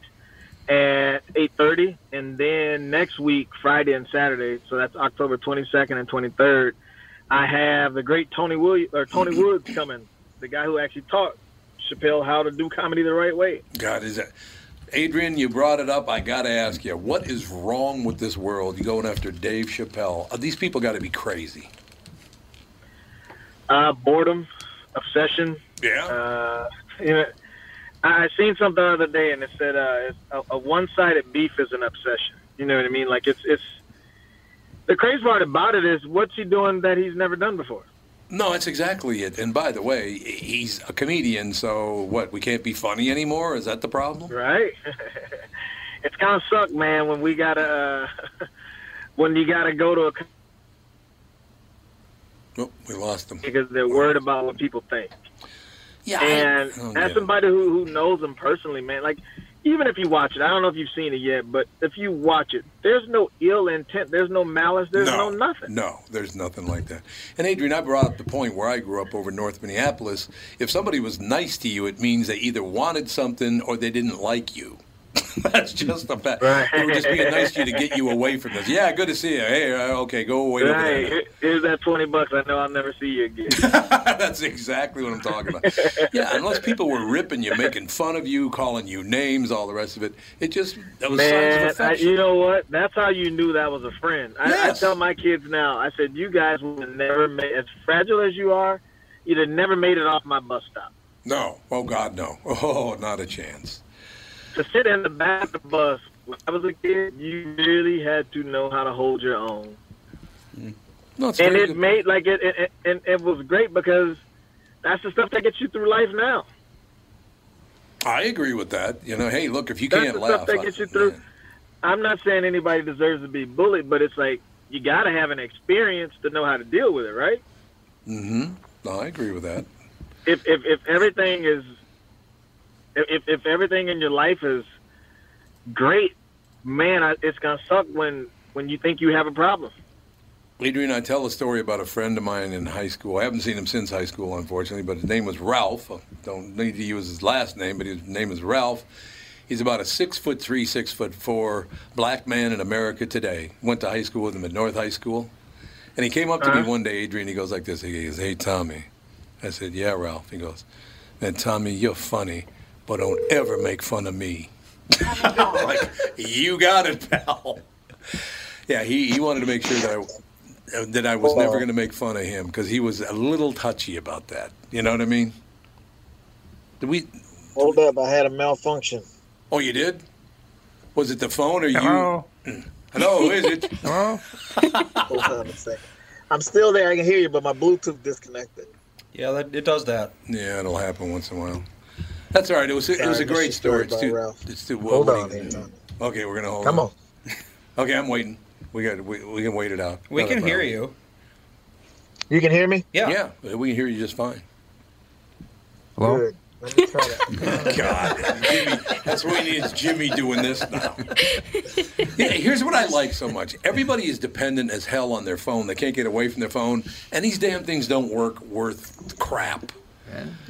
at 8:30, and then next week, Friday and Saturday. So that's October 22nd and 23rd. I have the great Tony Williams or Tony Woods coming, the guy who actually taught Chappelle how to do comedy the right way. God, is that Adrian? You brought it up. I got to ask you, what is wrong with this world? You going after Dave Chappelle? Uh, These people got to be crazy. Uh, boredom, obsession. Yeah. Uh, you know, I I seen something the other day, and it said uh, it's a, a one-sided beef is an obsession. You know what I mean? Like it's it's the crazy part about it is what's he doing that he's never done before. No, that's exactly it. And by the way, he's a comedian, so what? We can't be funny anymore? Is that the problem? Right? it's kind of suck, man, when we gotta uh, when you gotta go to a con- Oh, we lost them because they're worried about what people think. Yeah, and I don't as somebody who, who knows him personally, man, like even if you watch it, I don't know if you've seen it yet, but if you watch it, there's no ill intent, there's no malice, there's no, nothing. No, there's nothing like that. And Adrian, I brought up the point where I grew up over North Minneapolis. If somebody was nice to you, it means they either wanted something or they didn't like you. That's just a fact. They were just being nice to you to get you away from this. Yeah, good to see you. Hey, uh, okay, go away there. here's that twenty bucks. I know I'll never see you again. That's exactly what I'm talking about. Yeah, unless people were ripping you, making fun of you, calling you names, all the rest of it, it just that was Man, I, you know what? That's how you knew that was a friend. I, Yes. I tell my kids now. I said, you guys would have never made as fragile as you are. You'd have never made it off my bus stop. No, oh God, no. Oh, not a chance. To sit in the back of the bus when I was a kid, you really had to know how to hold your own. No, and it good. made like it, it, and it was great because that's the stuff that gets you through life now. I agree with that. You know, hey, look, if you That's can't the laugh, stuff that I- gets you through. I'm not saying anybody deserves to be bullied, but it's like you got to have an experience to know how to deal with it, right? Mm-hmm. No, I agree with that. If if, if everything is if if everything in your life is great, man, I, it's gonna suck when when you think you have a problem. Adrian, I tell a story about a friend of mine in high school. I haven't seen him since high school, unfortunately, but his name was Ralph. I don't need to use his last name, but his name is Ralph. He's about a six foot three, six foot four black man in America today. Went to high school with him at North High School. And he came up to me Uh-huh. one day, Adrian, he goes like this. He goes, Hey, Tommy. I said, Yeah, Ralph. He goes, Man, Tommy, you're funny, but don't ever make fun of me. like, you got it, pal. Yeah, he, he wanted to make sure that I, that I was never oh. going to make fun of him because he was a little touchy about that. You know what I mean? Did we? Hold up, I had a malfunction. Oh, you did? Was it the phone or Hello? you? Hello, who is it? Hello? Hold on a second. I'm still there. I can hear you, but my Bluetooth disconnected. Yeah, that, it does that. Yeah, it'll happen once in a while. That's all right. It was it Sorry, was a I missed great story. story It's too, it's too Hold on do you- here, Tommy. Okay, we're gonna hold. Come on. Okay, I'm waiting. We got we, we can wait it out. We Not can hear you. You can hear me? Yeah. Yeah, we can hear you just fine. Hello? Good. Let me try that. God, Jimmy, that's what we need is Jimmy doing this now. Yeah, here's what I like so much. Everybody is dependent as hell on their phone. They can't get away from their phone, and these damn things don't work worth crap.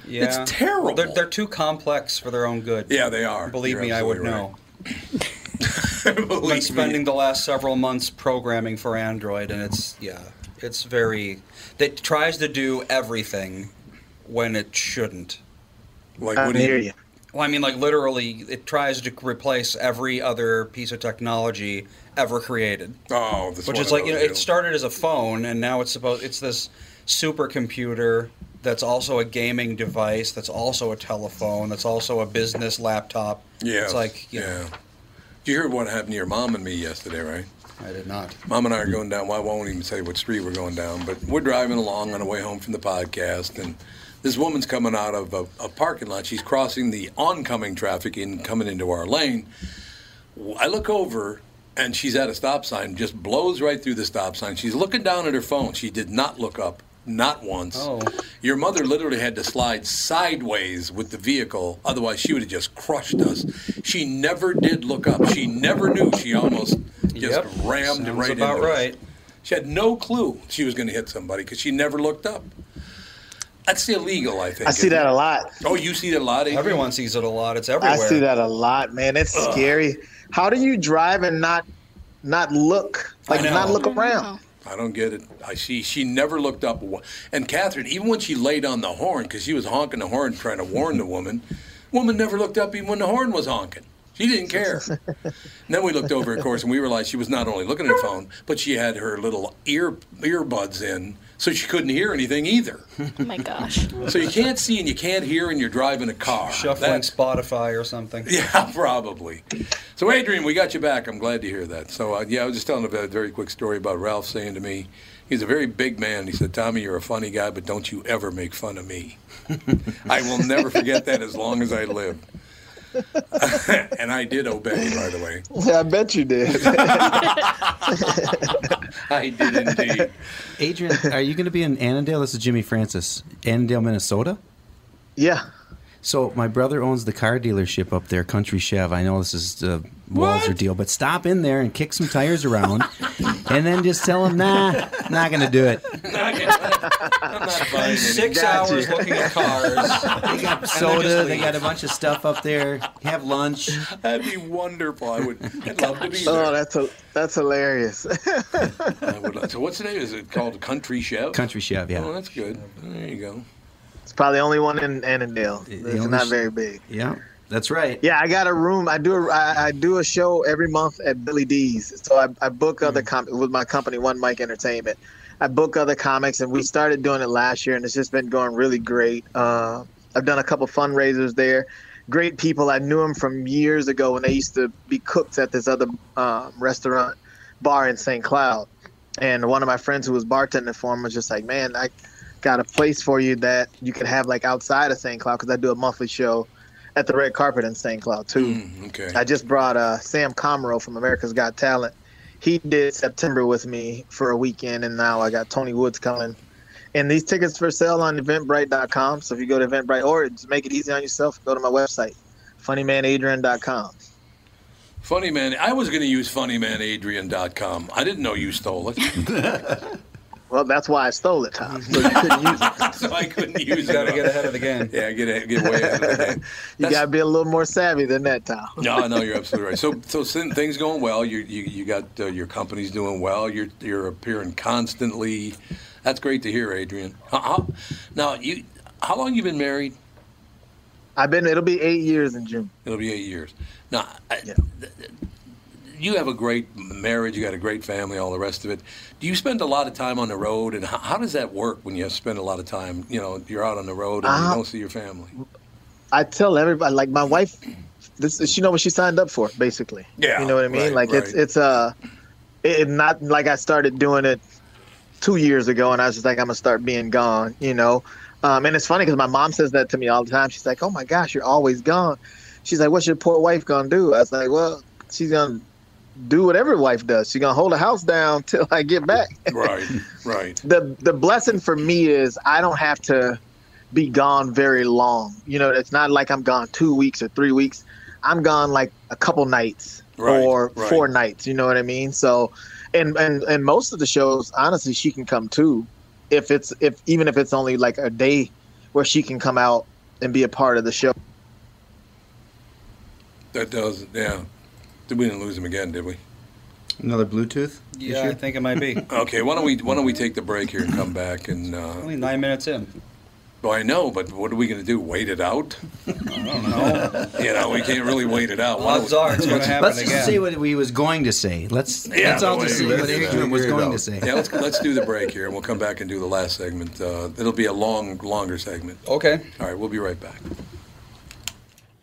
Yeah. It's terrible. They're, they're too complex for their own good. Yeah, they are. Believe You're me, I would absolutely know. I've been spending the last several months programming for Android, and it's yeah, it's very. It tries to do everything when it shouldn't. Like, I hear you. Well, I mean, like literally, it tries to replace every other piece of technology ever created. Oh, this which one is like you know, those it started as a phone, and now it's supposed it's this supercomputer that's also a gaming device, that's also a telephone, that's also a business laptop. Yeah. it's like you know, yeah. Did you hear what happened to your mom and me yesterday, right? I did not. Mom and I are going down. Well, I won't even say what street we're going down, but we're driving along on the way home from the podcast, and this woman's coming out of a, a parking lot. She's crossing the oncoming traffic in coming into our lane. I look over, and she's at a stop sign. Just blows right through the stop sign. She's looking down at her phone. She did not look up. Not once. Oh. Your mother literally had to slide sideways with the vehicle, otherwise she would have just crushed us. She never did look up. She never knew. She almost just Yep. rammed Sounds right about into us. right. She had no clue she was going to hit somebody because she never looked up. That's illegal, I think. I see that it? a lot. Oh, you see that a lot. Adrian? Everyone sees it a lot. It's everywhere. I see that a lot, man. It's Ugh. scary. How do you drive and not not look like not look around? I don't get it. I see. She never looked up. And Catherine, even when she laid on the horn, because she was honking the horn trying to warn the woman, woman never looked up even when the horn was honking. She didn't care. and then we looked over, of course, and we realized she was not only looking at her phone, but she had her little ear earbuds in, so she couldn't hear anything either. Oh my gosh. So you can't see and you can't hear, and you're driving a car. Shuffling That's- Spotify or something. yeah, probably. So, Adrian, we got you back. I'm glad to hear that. So, uh, yeah, I was just telling a very quick story about Ralph saying to me, he's a very big man. He said, Tommy, you're a funny guy, but don't you ever make fun of me. I will never forget that as long as I live. and I did obey, by the way. I bet you did. I did indeed. Adrian, are you going to be in Annandale? This is Jimmy Francis, Annandale, Minnesota. Yeah. So my brother owns the car dealership up there, Country Chev. I know this is the Walzer deal, but stop in there and kick some tires around, and then just tell him, nah, not going to do it. Fine. Six hours you. looking at cars. They got soda. They got a bunch of stuff up there. Have lunch. That'd be wonderful. I would. I'd love to be oh, there. Oh, that's a, that's hilarious. I would so, what's the name? Is it called Country Chef? Country Chev, Yeah. Oh, yeah. that's good. There you go. Probably the only one in Annandale. It's not very big. Yeah, that's right. Yeah, I got a room. I do a, I, I do a show every month at Billy D's. So I, I book other Mm. com- with my company, One Mic Entertainment. I book other comics, and we started doing it last year, and it's just been going really great. Uh, I've done a couple fundraisers there. Great people. I knew them from years ago when they used to be cooks at this other uh, restaurant bar in St. Cloud. And one of my friends who was bartending for him was just like, "Man, I got a place for you that you can have like outside of St. Cloud because I do a monthly show at the red carpet in St. Cloud too. Mm, okay. I just brought uh, Sam Comroe from America's Got Talent. he did September with me for a weekend, and now I got Tony Woods coming. And these tickets for sale on Eventbrite.com. So if you go to Eventbrite, or just make it easy on yourself, go to my website, funnymanadrian.com. Funny man, I was going to use funnymanadrian.com. I didn't know you stole it. Well, that's why I stole it, Tom. So you couldn't use it. so I couldn't use You gotta get ahead of the game. Yeah, get a- get way ahead of the game. You got to be a little more savvy than that, Tom. No, no, you're absolutely right. So, so things going well. You, you, you got uh, your company's doing well. You're, you're appearing constantly. That's great to hear, Adrian. How, how, now, you, how long you been married? I've been. It'll be eight years in June. It'll be eight years. Now, I, you have a great marriage. You got a great family. All the rest of it. Do you spend a lot of time on the road? And how, how does that work when you spend a lot of time? You know, you're out on the road and you Uh, don't see your family. I tell everybody, like my wife, this she know what she signed up for, basically. Yeah, you know what I mean. right, like it's right. it's uh, it, it not like I started doing it two years ago, and I was just like, I'm gonna start being gone, you know. Um, and it's funny because my mom says that to me all the time. She's like, "Oh my gosh, you're always gone." She's like, "What's your poor wife gonna do?" I was like, "Well, she's gonna do what every wife does. She's gonna hold the house down till I get back." right, right. the the blessing for me is I don't have to be gone very long. You know, it's not like I'm gone two weeks or three weeks. I'm gone like a couple nights Right, or right. four nights. You know what I mean? So, and and and most of the shows, honestly, she can come too, if it's if even if it's only like a day where she can come out and be a part of the show. That does, it, yeah. Did we didn't lose him again? Did we? Another Bluetooth? Yeah, I think it might be. Okay, why don't we why don't we take the break here and come back and? Uh, Only nine minutes in. well, I know, but what are we going to do? Wait it out? I don't know. you know, we can't really wait it out. Why don't Odds are it's going to happen Let's again. just say what he was going to say. Let's Yeah, let's all just see what let's, Adrian was going to say. Yeah, let's let's do the break here, and we'll come back and do the last segment. Uh, it'll be a long, longer segment. Okay. All right, we'll be right back.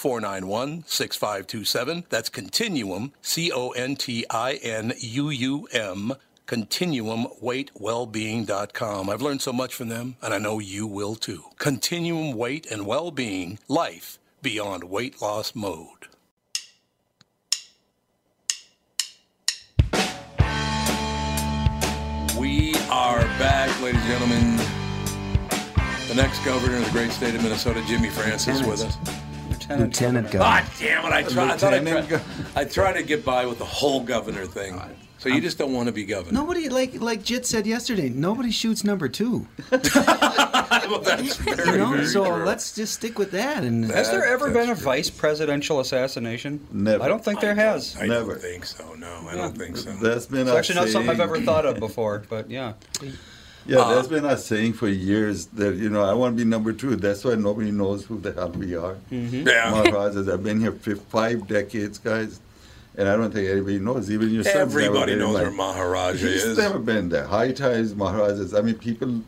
491 6527. That's Continuum, C O N T I N U U M, continuumweightwellbeing.com. I've learned so much from them, and I know you will too. Continuum Weight and Wellbeing, life beyond weight loss mode. We are back, ladies and gentlemen. The next governor of the great state of Minnesota, Jimmy Francis, with us. Lieutenant God Governor. damn it! I, try, I thought I'd Lieutenant try, I try to get by with the whole governor thing. So you just don't want to be governor. Nobody like like Jit said yesterday. Nobody shoots number two. well, that's very, you know, very so true. let's just stick with that. And Has there ever been a vice presidential assassination? Never. I don't think there has. I Never. don't think so. No, I don't think so. That's been It's actually not something I've ever thought of before, but yeah. Yeah, Uh, that's been our saying for years that you know I want to be number two. That's why nobody knows who the hell we are. Mhm. Yeah. Maharajas. I've been here for five decades, guys, and I don't think anybody knows. Even your son's Everybody been knows like- where Maharaja He's is. never been there. High times, Maharajas. I mean, people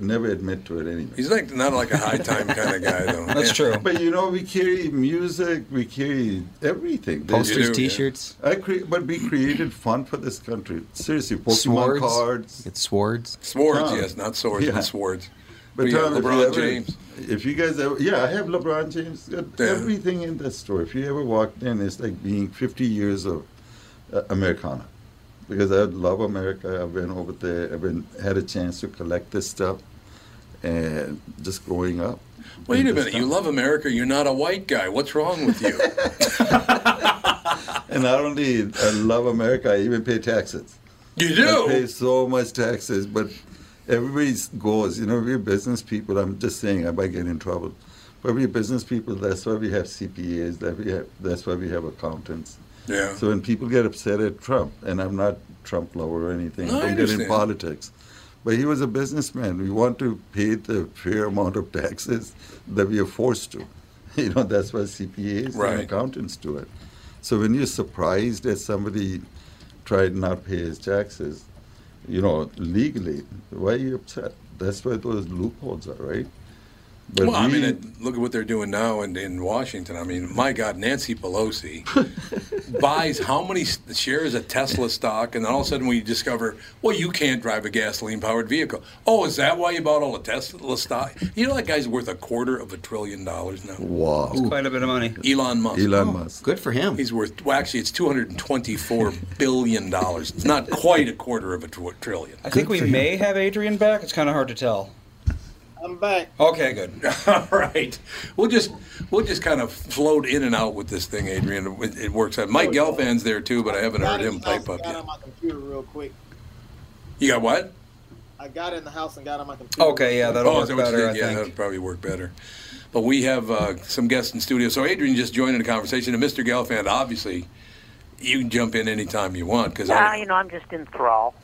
never admit to it anyway. He's like not like a high time kind of guy though. That's yeah. True. But you know, we carry music, we carry everything. Posters, do, T-shirts. I cre- but we created fun for this country. Seriously, Pokemon Swords. cards. It's swords. Swords, Tom. yes, not swords, Yeah. but swords. But We got Tom, if LeBron ever- James. If you guys ever, yeah, I have LeBron James. Got Yeah. Everything in that store. If you ever walked in, it's like being 50 years of uh, Americana. Because I love America. I've been over there. I've been had a chance to collect this stuff, and just growing up. Wait a minute, you love America. You're not a white guy. What's wrong with you? And not only I love America, I even pay taxes. You do? I pay so much taxes, but everybody goes, you know, we're business people. I'm just saying I might get in trouble. But we're business people. That's why we have CPAs. That we have. That's why we have accountants. Yeah. So when people get upset at Trump, and I'm not Trump lover or anything, No, I don't get in politics. But he was a businessman. We want to pay the fair amount of taxes that we are forced to. You know, that's why CPAs Right. and accountants do it. So when you're surprised that somebody tried not to pay his taxes, you know, legally, why are you upset? That's why those loopholes are, right? But well, I mean, it, look at what they're doing now in, in Washington. I mean, my God, Nancy Pelosi buys how many shares of Tesla stock, and then all of a sudden we discover, well, you can't drive a gasoline-powered vehicle. Oh, is that why you bought all the Tesla stock? You know that guy's worth a quarter of a trillion dollars now. Wow. It's quite a bit of money. Elon Musk. Elon oh, Musk. Good for him. He's worth well, actually, it's two hundred and twenty-four billion dollars. It's not quite a quarter of a tr- trillion. I think we may have Adrian back. It's kind of hard to tell. I'm back. Okay, good. All right, we'll just we'll just kind of float in and out with this thing, Adrian. It, it works out. Mike Gelfand's there too, but I haven't heard him pipe up got yet. on my computer real quick. You got what? I got in the house and got on my computer. Okay, yeah, that'll oh, work that what you better. I yeah, think. that'll probably work better. But we have uh, some guests in studio. So Adrian just joined in the conversation, and Mr. Gelfand, obviously, you can jump in anytime you want because Ah, you know, I'm just in thrall.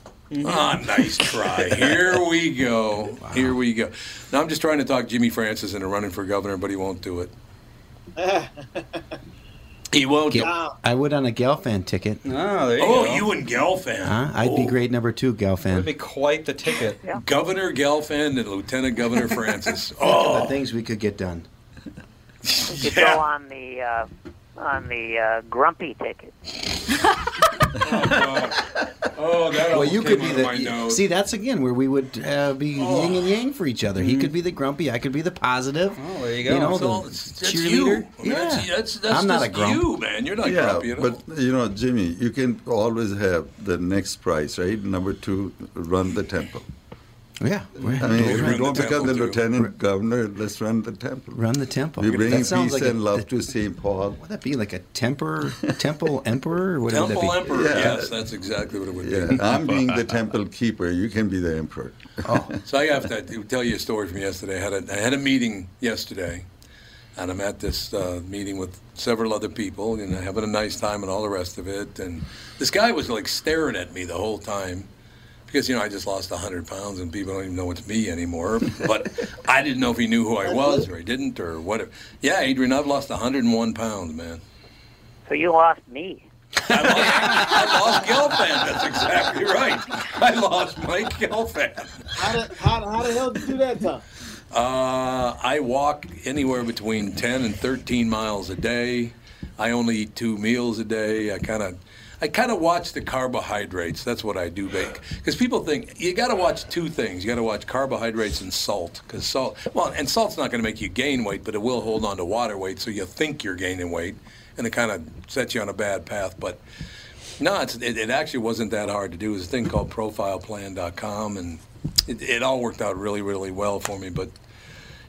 Ah, nice try. Here we go. Here we go. Now I'm just trying to talk Jimmy Francis into running for governor, but he won't do it. He won't. do Gal- I would on a Gelfand ticket. Oh, there you oh, go. you and Gelfand. Huh? I'd be grade number two, Gelfand. That'd be quite the ticket. Governor Gelfand and Lieutenant Governor Francis. Think of Oh, the things we could get done. You go on the uh, on the uh, grumpy ticket. Oh, that well, you could be the my you- see. That's again where we would uh, be yin and yang for each other. He could be the grumpy, I could be the positive. Oh, there you go. You know, So the that's cheerleader. you. I mean, yeah, that's, that's, that's I'm not a just grump. you, man. You're not yeah, grumpy at all. but you know, Jimmy, you can always have the next prize, right? Number two, run the temple. Yeah, I mean, if you don't become the lieutenant governor, let's run the temple. Run the temple. You bring That peace sounds like a- and love to St. Paul. Would that be like a temper, temple emperor? Or what would that Temple be? Emperor. Yeah. Yes, that's exactly what it would Yeah, be. I'm being the temple keeper. You can be the emperor. So I have to tell you a story from yesterday. I had a, I had a meeting yesterday, and I'm at this uh, meeting with several other people, and having a nice time and all the rest of it. And this guy was like staring at me the whole time. Because you know I just lost 100 pounds and people don't even know it's me anymore. But I didn't know if he knew who I was or he didn't or whatever. Yeah, Adrian, I've lost 101 pounds, man. So you lost me. I lost Gelfand. That's exactly right. I lost Mike Gelfand. How the, how, how the hell did you do that, Tom? Uh, I walk anywhere between 10 and 13 miles a day. I only eat two meals a day. I kind of I kind of watch the carbohydrates. That's what I do bake. Because people think you got to watch two things. You got to watch carbohydrates and salt. Because salt, well, and salt's not going to make you gain weight, but it will hold on to water weight, so you think you're gaining weight, and it kind of sets you on a bad path. But No, it, it actually wasn't that hard to do. It was a thing called profileplan.com, and it, it all worked out really, really well for me. But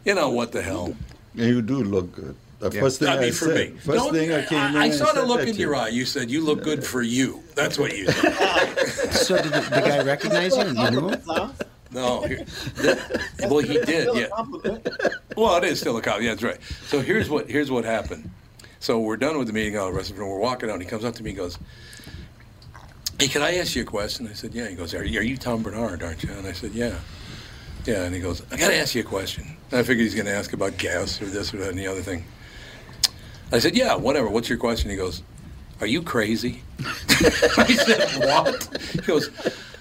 you know what the hell? You do look good. The Yeah. first thing I I, for said, me. first Don't- thing I came in, I, and saw the said look in your you. eye. You said you look good for you. That's what you said. So did the, the guy recognize you? You knew him? No, here, that- well, he did. Yeah. Well, it is still a cop. Yeah, that's right. So here's what here's what happened. So we're done with the meeting. All the rest of it. We're walking out. And he comes up to me. and goes, "Hey, can I ask you a question?" I said, "Yeah." He goes, "Are you, are you Tom Barnard, aren't you?" And I said, "Yeah." Yeah, and he goes, "I got to ask you a question." And I figured he's going to ask about gas or this or that and the other thing. I said, "Yeah, whatever. What's your question?" He goes, "Are you crazy?" I said, "What?" He goes,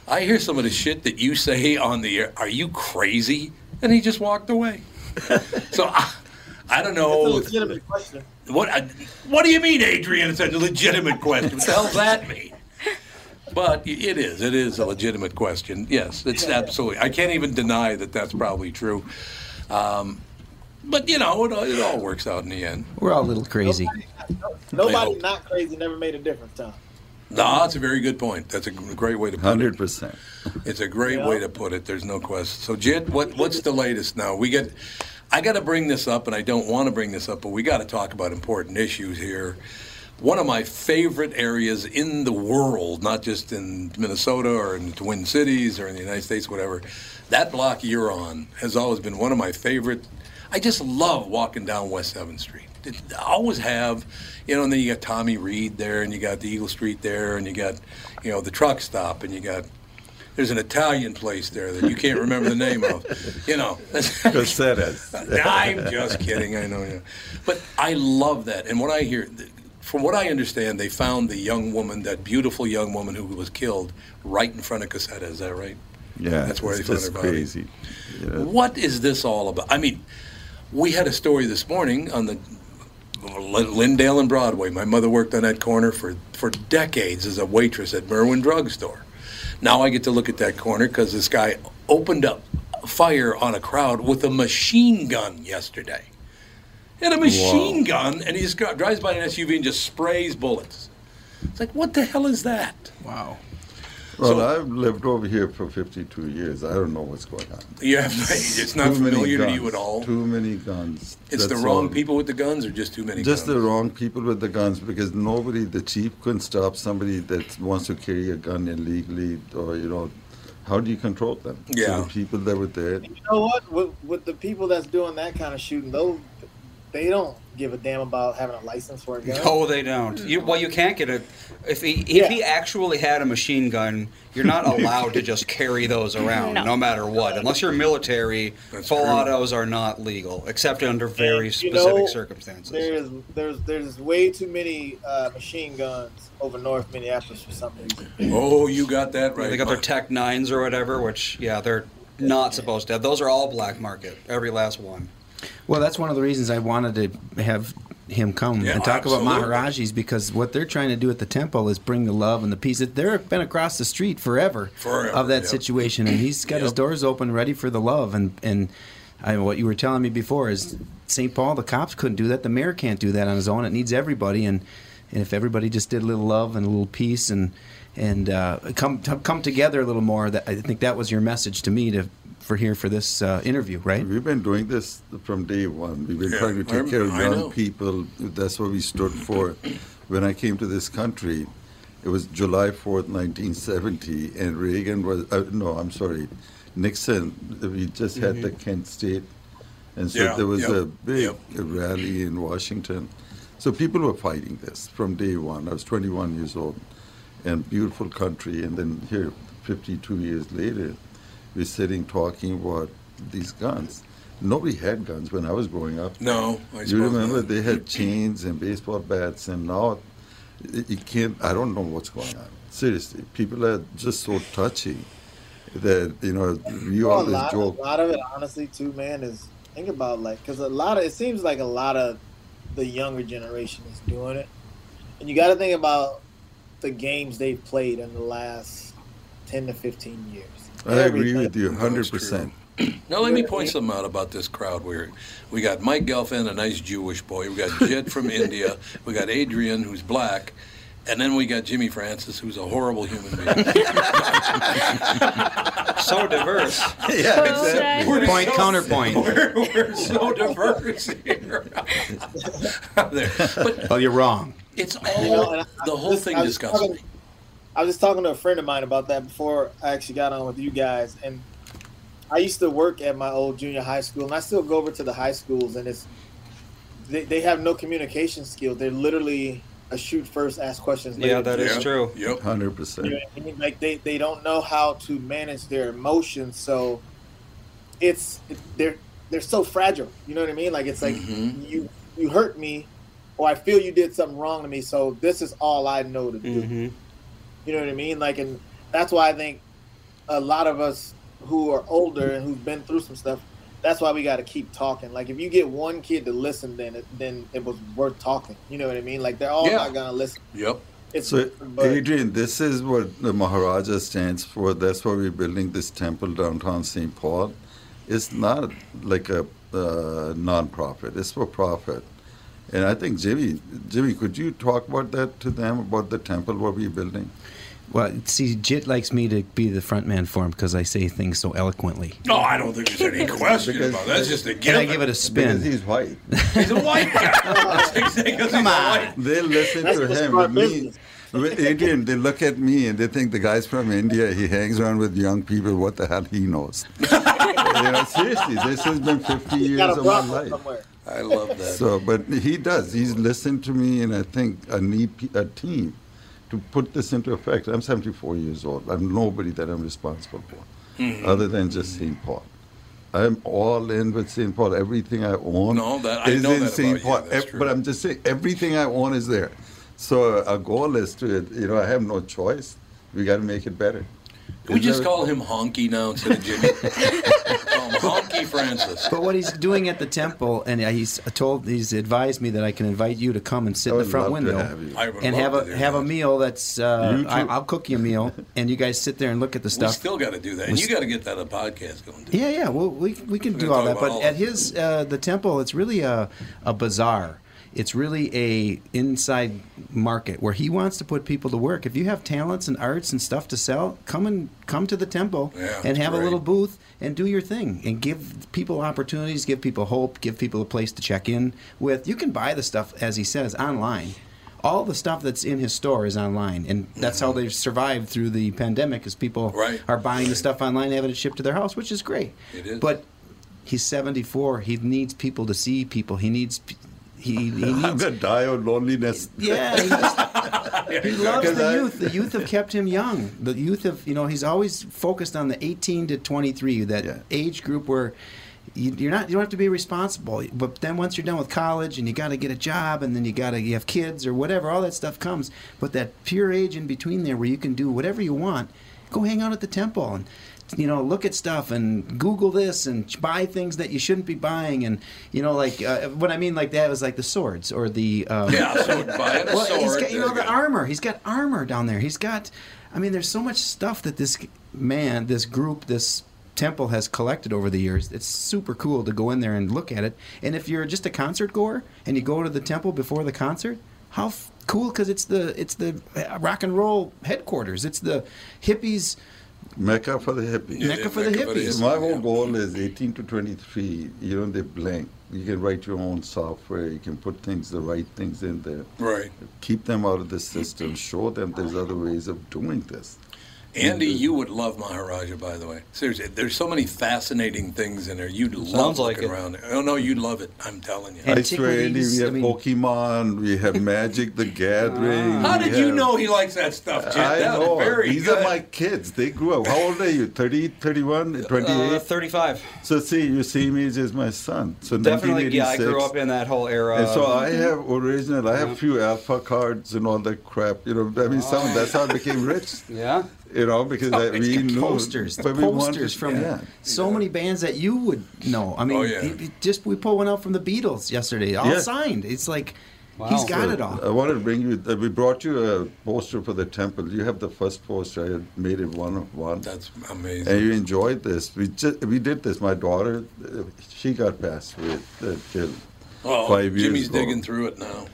"I hear some of the shit that you say on the air. Are you crazy?" And he just walked away. so I, I don't It's a know. legitimate question. What I- What do you mean, Adrian? It's a legitimate question. What the hell does that mean? But it is. It is a legitimate question. Yes, it's absolutely. I can't even deny that that's probably true. Um, but you know, it, all- it all works out in the end. We're all a little crazy. Nobody not crazy never made a difference, Tom. No, that's a very good point. That's a great way to put Hundred it. percent. It's a great way to put it. There's no question. So, Jit, what what's the latest now? We get. I got to bring this up, and I don't want to bring this up, but we got to talk about important issues here. One of my favorite areas in the world, not just in Minnesota or in the Twin Cities or in the United States, whatever, that block you're on has always been one of my favorite. I just love walking down West 7th Street. It, I always have, you know, and then you got Tommy Reed there, and you got the Eagle Street there, and you got, you know, the truck stop, and you got, there's an Italian place there that you can't remember the name of, you know. I'm just kidding. I know. Yeah. But I love that. And what I hear, from what I understand, they found the young woman, that beautiful young woman who was killed, right in front of Cossetta. Is that right? Yeah, That's where it's they found her body. crazy. Know, What is this all about? I mean, we had a story this morning on the Lin- Lyndale and Broadway. My mother worked on that corner for, for decades as a waitress at Merwin Drug Store. Now I get to look at that corner because this guy opened up fire on a crowd with a machine gun yesterday. He had a machine gun, and he just drives by an SUV and just sprays bullets. It's like, what the hell is that? Wow. Well, I've lived over here for 52 years. I don't know what's going on. You have, it's not Too many familiar to you guns, at all. Too many guns. It's the wrong all. people with the guns, or just too many Just guns? the wrong people with the guns because nobody, the chief couldn't stop somebody that wants to carry a gun illegally or, you know, how do you control them? So Yeah. the people that were there, You know what? With, with the people that's doing that kind of shooting, those they don't give a damn about having a license for a gun. No, they don't. You, well, you can't get it. If he if he actually had a machine gun, you're not allowed to just carry those around, No. no, matter what. Unless you're military, full autos are not legal, except under very You specific know, circumstances. There's there's there's way too many uh, machine guns over North Minneapolis for some reason. Oh, you got that right. They got their Tech Nines or whatever, which yeah, they're not supposed to have. Those are all black market, every last one. Well, that's one of the reasons I wanted to have him come Yeah, and talk about absolutely. Maharajis because what they're trying to do at the temple is bring the love and the peace. They've been across the street forever, Forever, of that yep. situation, and he's got his doors open, ready for the love. And and I, what you were telling me before is St. Paul. The cops couldn't do that. The mayor can't do that on his own. It needs everybody, and, and if everybody just did a little love and a little peace and and uh, come come together a little more, that I think that was your message to me to for here for this uh, interview, right? We've been doing this from day one. We've been Yeah, trying to I take care of young people. That's what we stood for. When I came to this country, it was July 4th, 1970, and Reagan was, uh, no, I'm sorry, Nixon, we just had the Mhm. Kent State. And so Yeah, there was yep, a big rally in Washington. So people were fighting this from day one. I was 21 years old, and beautiful country. And then here, 52 years later, we're sitting talking about these guns. Nobody had guns when I was growing up. No, I you remember not. they had chains and baseball bats, and now it- you can't. I don't know what's going on. Seriously, people are just so touchy that you know we Well, a always lot, joke. a lot of it, honestly, too, man, is think about like because a lot of it seems like a lot of the younger generation is doing it, and you got to think about the games they've played in the last ten to fifteen years. I agree with you 100 percent. Now let me point something out about this crowd. We're, we got Mike Gelfand, a nice Jewish boy. We got Jit from India. We got Adrian, who's black, And then we got Jimmy Francis, who's a horrible human being. so diverse. Yeah, exactly. We're Point, so- counterpoint. We're, we're so diverse here. There. But Oh, you're wrong. it's all You know, I- the whole just- thing I I was just talking to a friend of mine about that before I actually got on with you guys, and I used to work at my old junior high school, and I still go over to the high schools, and it's they, they have no communication skills. They're literally a shoot first, ask questions later. Yeah, that is Yeah. true. Yep. hundred percent. I mean? Like they, they don't know how to manage their emotions, so it's it, they're they're so fragile. You know what I mean? Like it's like Mhm. you you hurt me, or I feel you did something wrong to me, so this is all I know to do. Mm-hmm. You know what I mean? Like, and that's why I think a lot of us who are older and who've been through some stuff, that's why we got to keep talking. Like, if you get one kid to listen, then it, then it was worth talking. You know what I mean? Like, they're all Yeah. not gonna listen. Yep. It's So, but Adrian, this is what the Maharaja stands for. That's why we're building this temple downtown St. Paul. It's not like a uh, non-profit; it's for profit. And I think Jimmy, Jimmy, could you talk about that to them about the temple what we're building? Well, see, Jit likes me to be the front man for him because I say things so eloquently. No, I don't think there's any question Because- about that. That's just a And given. I give it a Because spin. he's white. He's a white guy. That's exactly 'cause he's Come on. They listen That's to him. smart With me, business. with Adrian, they look at me and they think the guy's from India. He hangs around with young people. What the hell he knows? you know, seriously, this has been 50 you years of my life. somewhere. I love that. So, but he does. He's listened to me, and I think I need a team to put this into effect. I'm 74 years old. I'm nobody that I'm responsible for, Mhm. other than just St. Paul. I'm all in with St. Paul. Everything I own No, that- I know in St. you. Paul. True. But I'm just saying, everything I own is there. So our goal is to, you know, I have no choice. We got to make it better. Can we just call him Honky now instead of Jimmy? call him Honky Francis. But what he's doing at the temple, and he's told, he's advised me that I can invite you to come and sit in the front love to window have you. I would and love have to a do have a meal. That's uh, I, I'll cook you a meal, and you guys sit there and look at the We stuff. still got to do that. And We you st- got to get that a podcast going. Too. Yeah, yeah. Well, we we can We're do all that, but all at his uh, the temple, it's really a a bazaar. It's really a inside market where he wants to put people to work. If you have talents and arts and stuff to sell, come and come to the temple Yeah, and have great. a little booth and do your thing and give people opportunities, give people hope, give people a place to check in with. You can buy the stuff as he says online. All the stuff that's in his store is online, and that's how they've survived through the pandemic. Is people Mm-hmm. Right, are buying the stuff online, having it shipped to their house, which is great. It is. But he's 74. He needs people to see people. He needs. He, he I'm going to die of loneliness. Yeah, he, just, he loves the I- youth. The youth have kept him young. The youth have, you know, he's always focused on the 18 to 23, that Yeah. age group where you, you're not, you don't have to be responsible. But then once you're done with college and you got to get a job and then you got to you have kids or whatever, all that stuff comes. But that pure age in between there where you can do whatever you want, go hang out at the temple and you know look at stuff and google this and buy things that you shouldn't be buying and you know like uh, what i mean like that was like the swords or the um, Yeah, so buying a well, he's sword. got, you know, the armor. He's got armor down there. He's got, I mean, there's so much stuff that this man, this group, this temple has collected over the years. It's super cool to go in there and look at it. And if you're just a concert goer and you go to the temple before the concert, how f- cool! Because it's the it's the uh, rock and roll headquarters. It's the hippies. Mecca for the hippies. Mecca for the hippies. My whole goal is 18 to 23. You know, they blank. You can write your own software. You can put things, the right things in there. Right. Keep them out of the system. Show them there's other ways of doing this. Andy, you would love Maharaja, by the way. Seriously, there's so many fascinating things in there. You'd love Sounds like looking it. around there. Oh no, you'd love it. I'm telling you. I swear, Andy, we Antiquities, I have mean- Pokemon, we have Magic the Gathering. How we did you have- know he likes that stuff, Jim? I That was know. Very These good. are my kids. They grew up. How old are you? 30, 31, 28? Uh, 35. so see, you same age as my son. So Definitely, yeah. I 1986. grew up in that whole era. And so I have original. I have few alpha cards and all that crap. You know, I mean, some that's how I became rich. yeah. You know, because I, we knew posters, the but we wanted- posters from yeah. so many bands that you would know. I mean, Oh, yeah. he- he just we pulled one out from the Beatles yesterday, all Yeah. signed. It's like Wow. he's got So it all. I wanted to bring you. Uh, we brought you a poster for the temple. You have the first poster. I had made it one of one. That's amazing. and you enjoyed this. We just we did this. My daughter, uh, she got passed with uh, killed oh, five years Jimmy's ago. digging through it now.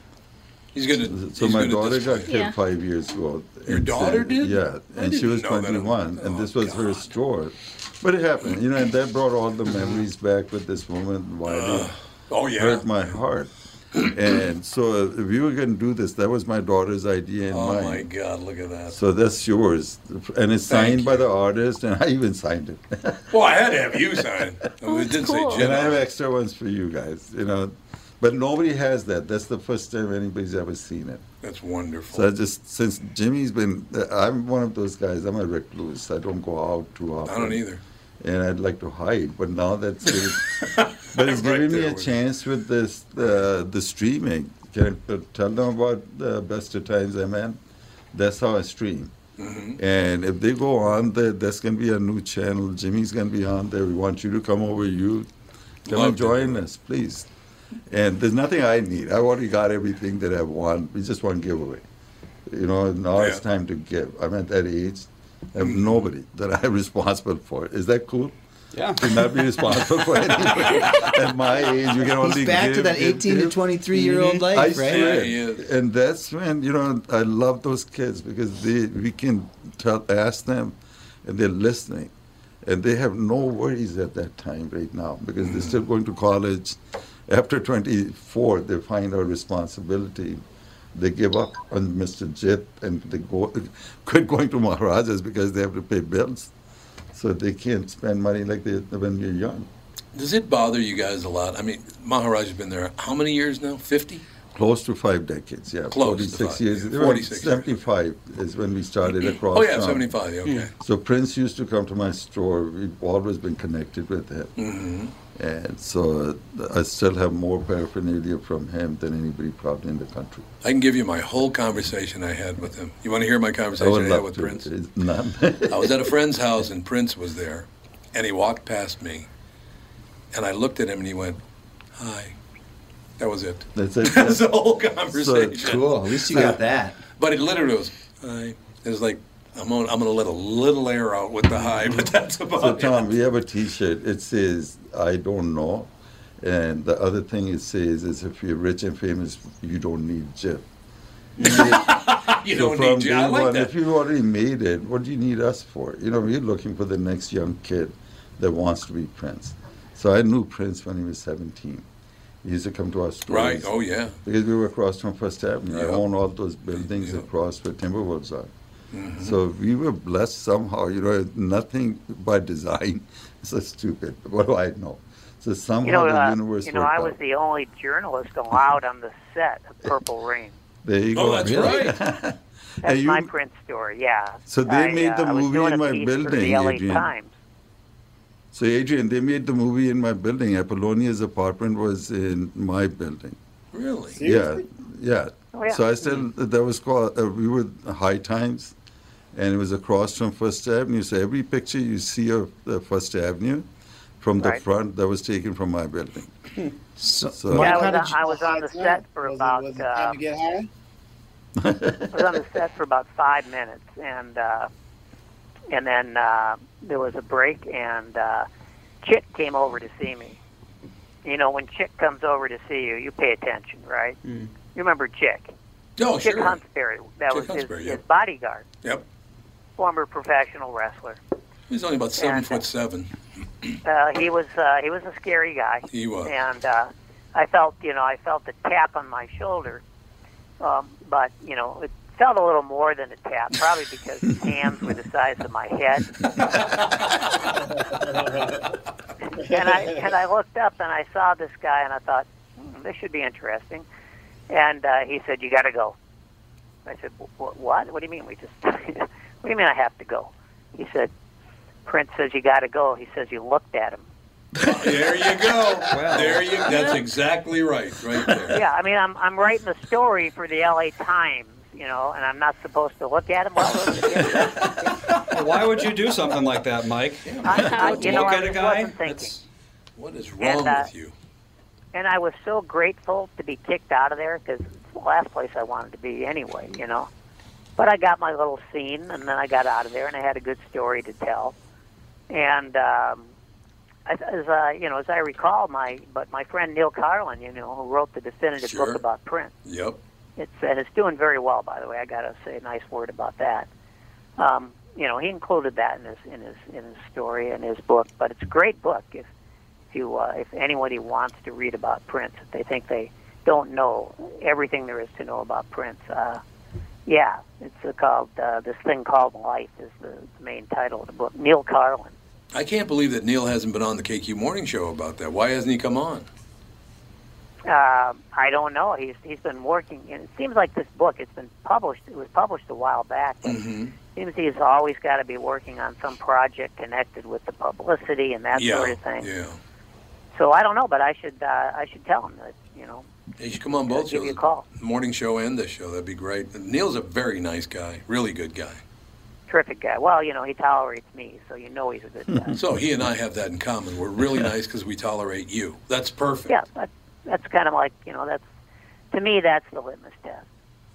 He's gonna. So he's my gonna daughter display- got killed Yeah. five years ago. Your And so- daughter did? Yeah, I and she was 21, and this oh, was her store. But it happened, you know, and that brought all the memories back with this woman. Wiley. Uh, oh, yeah. hurt my heart. and so, if you were going to do this, that was my daughter's idea and Oh mine. my God! Look at that. So that's yours, and it's Thank signed by the artist, and I even signed it. Well, I had to have you sign. Oh, it did say Jim. and I have extra ones for you guys, you know. But nobody has that. That's the first time anybody's ever seen it. That's wonderful. So I just since Jimmy's been, I'm one of those guys. I'm a recluse. I don't go out too often. I don't either. And I'd like to hide, but now that's. it. but it's giving me a chance with this uh, the streaming. Can I tell them about the best of times I'm in? That's how I stream. Mm-hmm. And if they go on there, there's going to be a new channel. Jimmy's going to be on there. We want you to come over. You come Love and join us, please. And there's nothing I need. I already got everything that I want. We just want giveaway. You know, now it's time to give. I'm at that age. I have nobody that I'm responsible for. Is that cool? Yeah. To not be responsible for anybody. at my age, you can only He's back to give, that give, 18 to give. 23 year old life, I right? swear. Yeah. And that's when you know I love those kids because they we can tell ask them, and they're listening, and they have no worries at that time right now because they're still going to college. After 24, they find our responsibility. They give up on Mr. Jit and they go quit going to Maharajas because they have to pay bills, so they can't spend money like they when you're young. Does it bother you guys a lot? I mean, Maharaj has been there how many years now? Fifty. Close to five decades, yeah. Close to 46 five, years. yeah, They were 46 years. 75 is when we started across. Oh, yeah, town. 75, yeah, okay. So Prince used to come to my store. We've always been connected with him. Mm-hmm. And so uh, I still have more paraphernalia from him than anybody probably in the country. I can give you my whole conversation I had with him. You want to hear my I conversation I, would had love with to. Prince? I was at a friend's house and Prince was there, and he walked past me, and I looked at him and he went, "Hi." That was it. That's it. That's the whole conversation. cool. At least you got that. But it literally was, "Hi." It was like I'm gonna, I'm gonna let a little air out with the high, but that's about So it. Tom, we have a T-shirt. It says "I don't know," and the other thing it says is, "If you're rich and famous, you don't need Jeff." You So don't need you. I like one, that. If you've already made it, what do you need us for? You know, we're looking for the next young kid that wants to be Prince. So I knew Prince when he was 17. He used to come to our stores. Right. Oh yeah. Because we were across from First Avenue. I Yeah. own all those buildings across where Timberwolves are. Mhm. So we were blessed somehow. You know, nothing by design. so stupid. What do I know? So somehow You know, the uh, universe you know, worked I was out. the only journalist allowed on the set of Purple Rain. There you Oh, go. that's Really? right. That's And you- my print story. Yeah. So they I, made the uh, I was movie doing in a my piece for building, the LA Adrian. Times. So Adrian, they made the movie in my building. Apollonia's apartment was in my building. Really? Yeah, yeah. Oh, yeah. So I said that was called. Uh, we were High Times, and it was across from First Avenue. So every picture you see of the First Avenue, from the Right. front, that was taken from my building. So, So- Yeah, I was, did on, I was on the set for about. Was it time Uh, to get high? I was on the set for about five minutes, and uh, and then uh, there was a break, and uh, Chick came over to see me. You know, when Chick comes over to see you, you pay attention, right? Mm. You remember Chick? Oh, Chick sure. Huntsberry. That Chick was his, Huntsberry, his bodyguard, Yep. Former professional wrestler. He's only about seven And- foot seven. Uh, he was uh, he was a scary guy. He was. and uh, I felt you know I felt a tap on my shoulder, um, but you know it felt a little more than a tap, probably because his hands were the size of my head. and I and I looked up and I saw this guy and I thought hmm, this should be interesting, and uh, he said you got to go. I said "Wh- wh- what? What do you mean we just? what do you mean I have to go? He said Prince says you got to go. He says you looked at him. There you go. there you. That's exactly right. Right there. yeah, I mean, I'm I'm writing the story for the L.A. Times, you know, and I'm not supposed to look at him. Well, Well, why would you do something like that, Mike? I, I, you know, Look I at a guy. wasn't thinking, That's- What is wrong And, uh, with you? and I was so grateful to be kicked out of there because it's the last place I wanted to be anyway, you know. But I got my little scene, and then I got out of there, and I had a good story to tell. And um, as, uh, you know, as I recall, my but my friend Neal Karlen, you know, who wrote the definitive Sure. book about Prince. Yep. it's and it's doing very well. By the way, I got to say a nice word about that. Um, you know, he included that in his in his in his story and his book. But it's a great book if if you uh, if anybody wants to read about Prince, if they think they don't know everything there is to know about Prince. Uh, yeah, it's called uh, this thing called life is the, the main title of the book. Neal Karlen. I can't believe that Neal hasn't been on the KQ Morning Show about that. Why hasn't he come on? Uh, I don't know. He's he's been working, and it seems like this book. It's been published. It was published a while back, Mm-hmm. seems he's always got to be working on some project connected with the publicity and that yeah, sort of thing. yeah. So I don't know, but I should uh, I should tell him that you know He should come on both give you a shows, call. morning show and this show. That'd be great. Neal's a very nice guy, really good guy. terrific guy. Well, you know he tolerates me, so you know he's a good guy. So he and I have that in common. We're really nice because we tolerate you. That's perfect. yeah, that, that's kind of like you know that's to me that's the litmus test.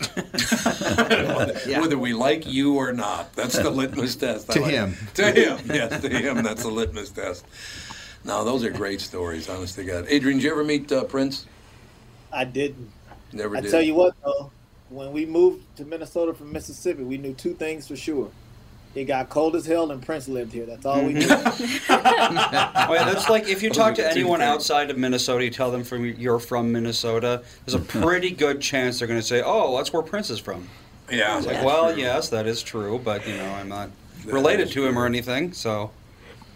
Whether we like you or not, that's the litmus test. I To like him. To him, yes, to him. That's the litmus test. Now, those are great stories, honest to God. Adrian, did you ever meet uh, Prince? I didn't. Never I did. tell you what though, when we moved to Minnesota from Mississippi, we knew two things for sure. It got cold as hell, and Prince lived here. That's all we knew. Mm-hmm. Oh, yeah, that's like if you talk to anyone outside of Minnesota, you tell them from you're from Minnesota. There's a pretty good chance they're going to say, "Oh, that's where Prince is from." Yeah, it's like, well, true. yes, that is true, but you know, I'm not related to him or anything, so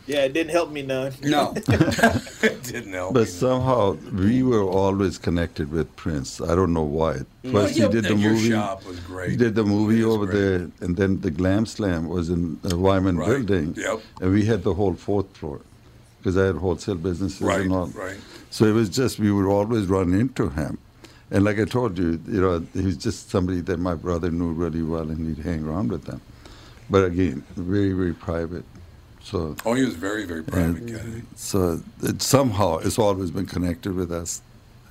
yeah, it didn't help me none. no. it didn't help. But somehow we were always connected with Prince. I don't know why. Well, First yeah, he did the and your movie. shop was great. He did the movie over there, and then the Glam Slam was in the Wyman Right. Building. Yep. And we had the whole fourth floor because I had wholesale businesses Right, and all. right. So it was just we would always run into him. And like I told you, you know, he was just somebody that my brother knew really well, and he'd hang around with them. But again, very, very private. So Oh, he was very, very private and guy. So it, somehow it's always been connected with us.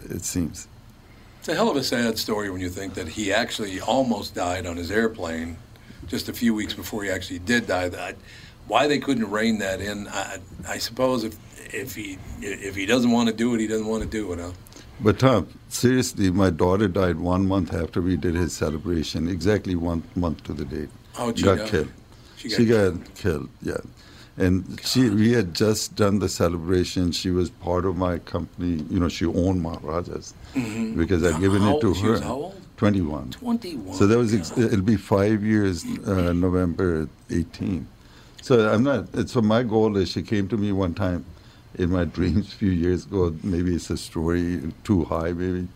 It seems. It's a hell of a sad story when you think that he actually almost died on his airplane just a few weeks before he actually did die. That why they couldn't rein that in, I, I suppose if if he if he doesn't want to do it, he doesn't want to do it. Huh? But Tom, seriously, my daughter died one month after we did his celebration, exactly one month to the date. How'd she got die? killed. She She got got, killed. Yeah, and she we had just done the celebration. She was part of my company. You know, she owned Maharajas Mhm. because I'd given How it to her. how old? Twenty-one. 21. So that was ex- it'll be five years, uh, November 18. So I'm not. So my goal is she came to me one time in my dreams a few years ago. Maybe it's a story too high, maybe.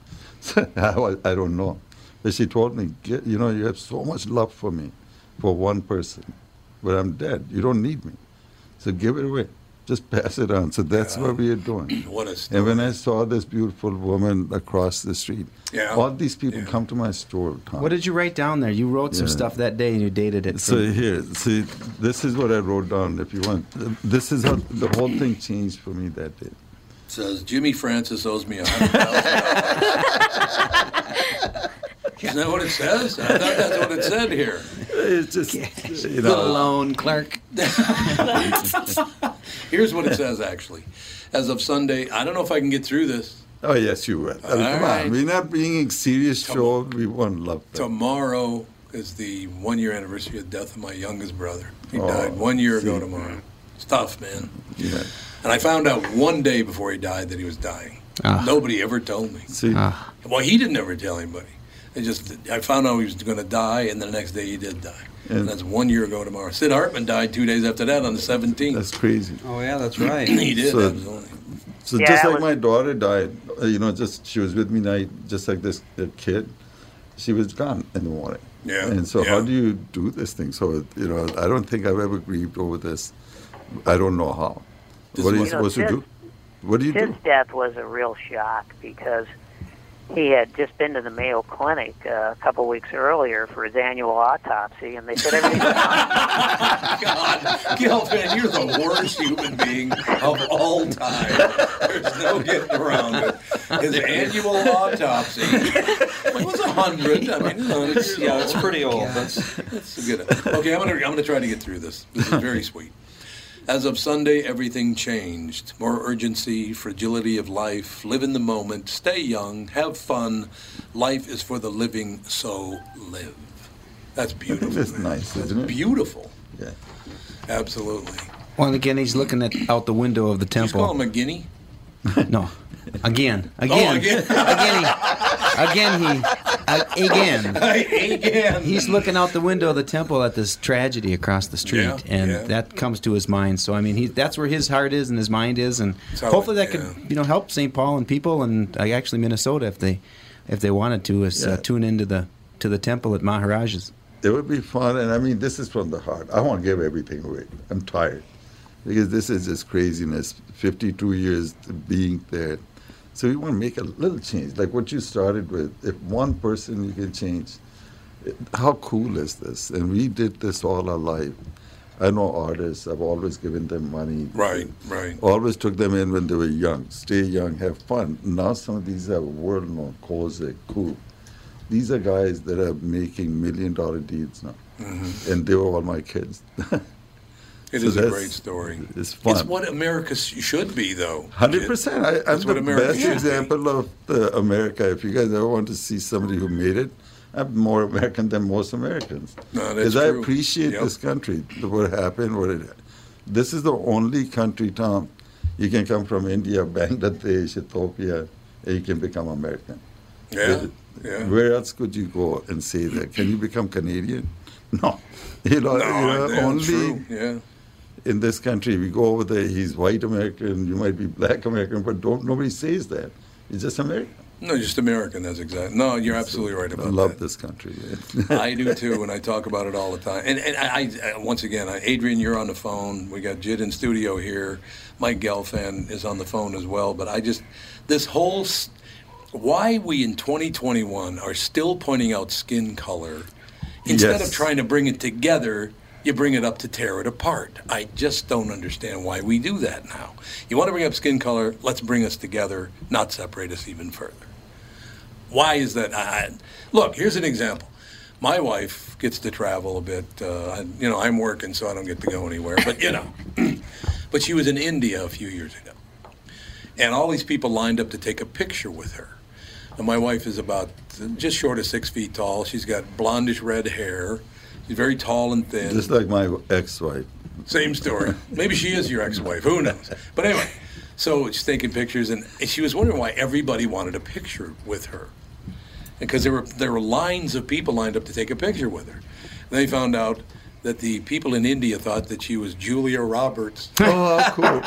I, don't know. But she told me, "Get- you know, you have so much love for me, for one person, but I'm dead. You don't need me. So give it away. Just pass it on. So that's what we are doing. What a story. And when I saw this beautiful woman across the street, Yeah. all these people come to my store. Tom. What did you write down there? You wrote some stuff that day and you dated it. So from- here, see, this is what I wrote down. If you want, this is how the whole thing changed for me that day. says Jimmy Francis owes me a hundred thousand dollars. Isn't that what it says? I thought that's what it said here. It's just you The know. loan clerk. Here's what it says actually. As of Sunday, I don't know if I can get through this. Oh yes, you will. I mean, All come right. on, we're not being a serious show. We want love. Tomorrow is the one year anniversary of the death of my youngest brother. He Oh, died one year ago see. tomorrow. It's tough, man. Yeah. And I found out one day before he died that he was dying. Ah. Nobody ever told me. See. Well, he didn't ever tell anybody. It just I found out he was going to die, and the next day he did die. And, And- that's one year ago tomorrow. Sid Hartman died two days after that on the 17th. That's crazy. Oh yeah, that's right. he did. So- absolutely. So Yeah, just like was- my daughter died, uh, you know, just she was with me night, just like this kid. She was gone in the morning. Yeah, And so yeah. how do you do this thing? So you know, I don't think I've ever grieved over this. I don't know how. This what are you is what- supposed to do? What do you His do? His death was a real shock because he had just been to the Mayo Clinic uh, a couple weeks earlier for his annual autopsy, and they said everything was God, Gelfand, you're the worst human being of all time. There's no getting around it. His annual autopsy. It was a hundred. I mean, it's, Yeah, it's pretty old. That's That's good. Okay, I'm gonna I'm gonna try to get through this. This is very sweet. As of Sunday, everything changed. More urgency, fragility of life, live in the moment, stay young, have fun. Life is for the living, so live. That's beautiful. That's nice, isn't it? Beautiful. Yeah. Absolutely. Well, and again, he's looking at out the window of the temple. You temple. call him a guinea? no, again, Oh, again, again. again, he, again, he, again, again. He's looking out the window of the temple at this tragedy across the street, Yeah, and yeah. that comes to his mind. So, I mean, he, that's where his heart is and his mind is, and how hopefully it- that could, you know, help St. Paul and people, and uh, actually Minnesota if they, if they wanted to, is Yeah. uh, tune into the to the temple at Maharaj's. It would be fun, and I mean, this is from the heart. I want to give everything away. I'm tired because this is just craziness. 52 years being there, so we want to make a little change, like what you started with. If one person you can change, how cool is this? And we did this all our life. I know artists. I've always given them money. Right, right. Always took them in when they were young. Stay young, have fun. Now some of these are world known. Kozak, Cool. These are guys that are making million dollar deals now. Mhm. And they were all my kids. It So is a great story. It's fun. It's what America should be, though. Hundred percent. I'm the best should be. example of the America. If you guys ever want to see somebody who made it, I'm more American than most Americans. No, that's Because I appreciate Yep. this country. What happened? What it. This is the only country, Tom. You can come from India, Bangladesh, Ethiopia, and you can become American. Yeah, yeah. Where else could you go and say that? Can you become Canadian? No. You know, No, you know, only true. Yeah. In this country, we go over there, he's white American, you might be black American, but don't nobody says that. It's just American. No, just American. That's exactly. No, you're absolutely right about that. I love this country. I do too, and I talk about it all the time. And, and I, I, uh, once again, Adrian, you're on the phone. We got Jit in studio here. Mike Gelfand is on the phone as well. But I just this whole why we in 2021 are still pointing out skin color instead Yes. of trying to bring it together. You bring it up to tear it apart. I just don't understand why we do that now. You want to bring up skin color? Let's bring us together, not separate us even further. Why is that? I, look, here's an example. My wife gets to travel a bit. Uh, you know, I'm working, so I don't get to go anywhere. But you know, but she was in India a few years ago, and all these people lined up to take a picture with her. And my wife is about just short of six feet tall. She's got blondish red hair. She's very tall and thin. Just like my ex-wife. Same story. Maybe she is your ex-wife. Who knows? But anyway, so she's taking pictures, and she was wondering why everybody wanted a picture with her, because there were there were lines of people lined up to take a picture with her. And they found out that the people in India thought that she was Julia Roberts. Oh, how cool!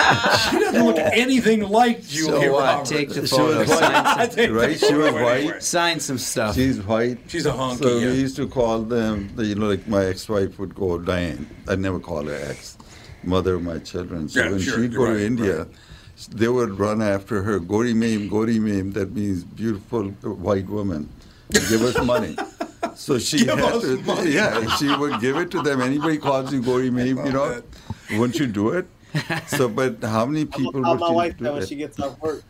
she doesn't look anything like Julia So what? Roberts. Take the She was white, some, right? She was white. sign some stuff. She's white. She's a honky, So yeah. we used to call them, you know, like my ex-wife would go Diane. I never call her ex, mother of my children. So Yeah, when sure, she'd go right, to India, they would run after her, Gori Mame, Gori Mame. That means beautiful white woman. Give us money. So she Give had us to, money. yeah, she would give it to them. Anybody calls you Gori Mame, you know, wouldn't you do it? So, but how many people I'll would my you wife do that when she gets off work.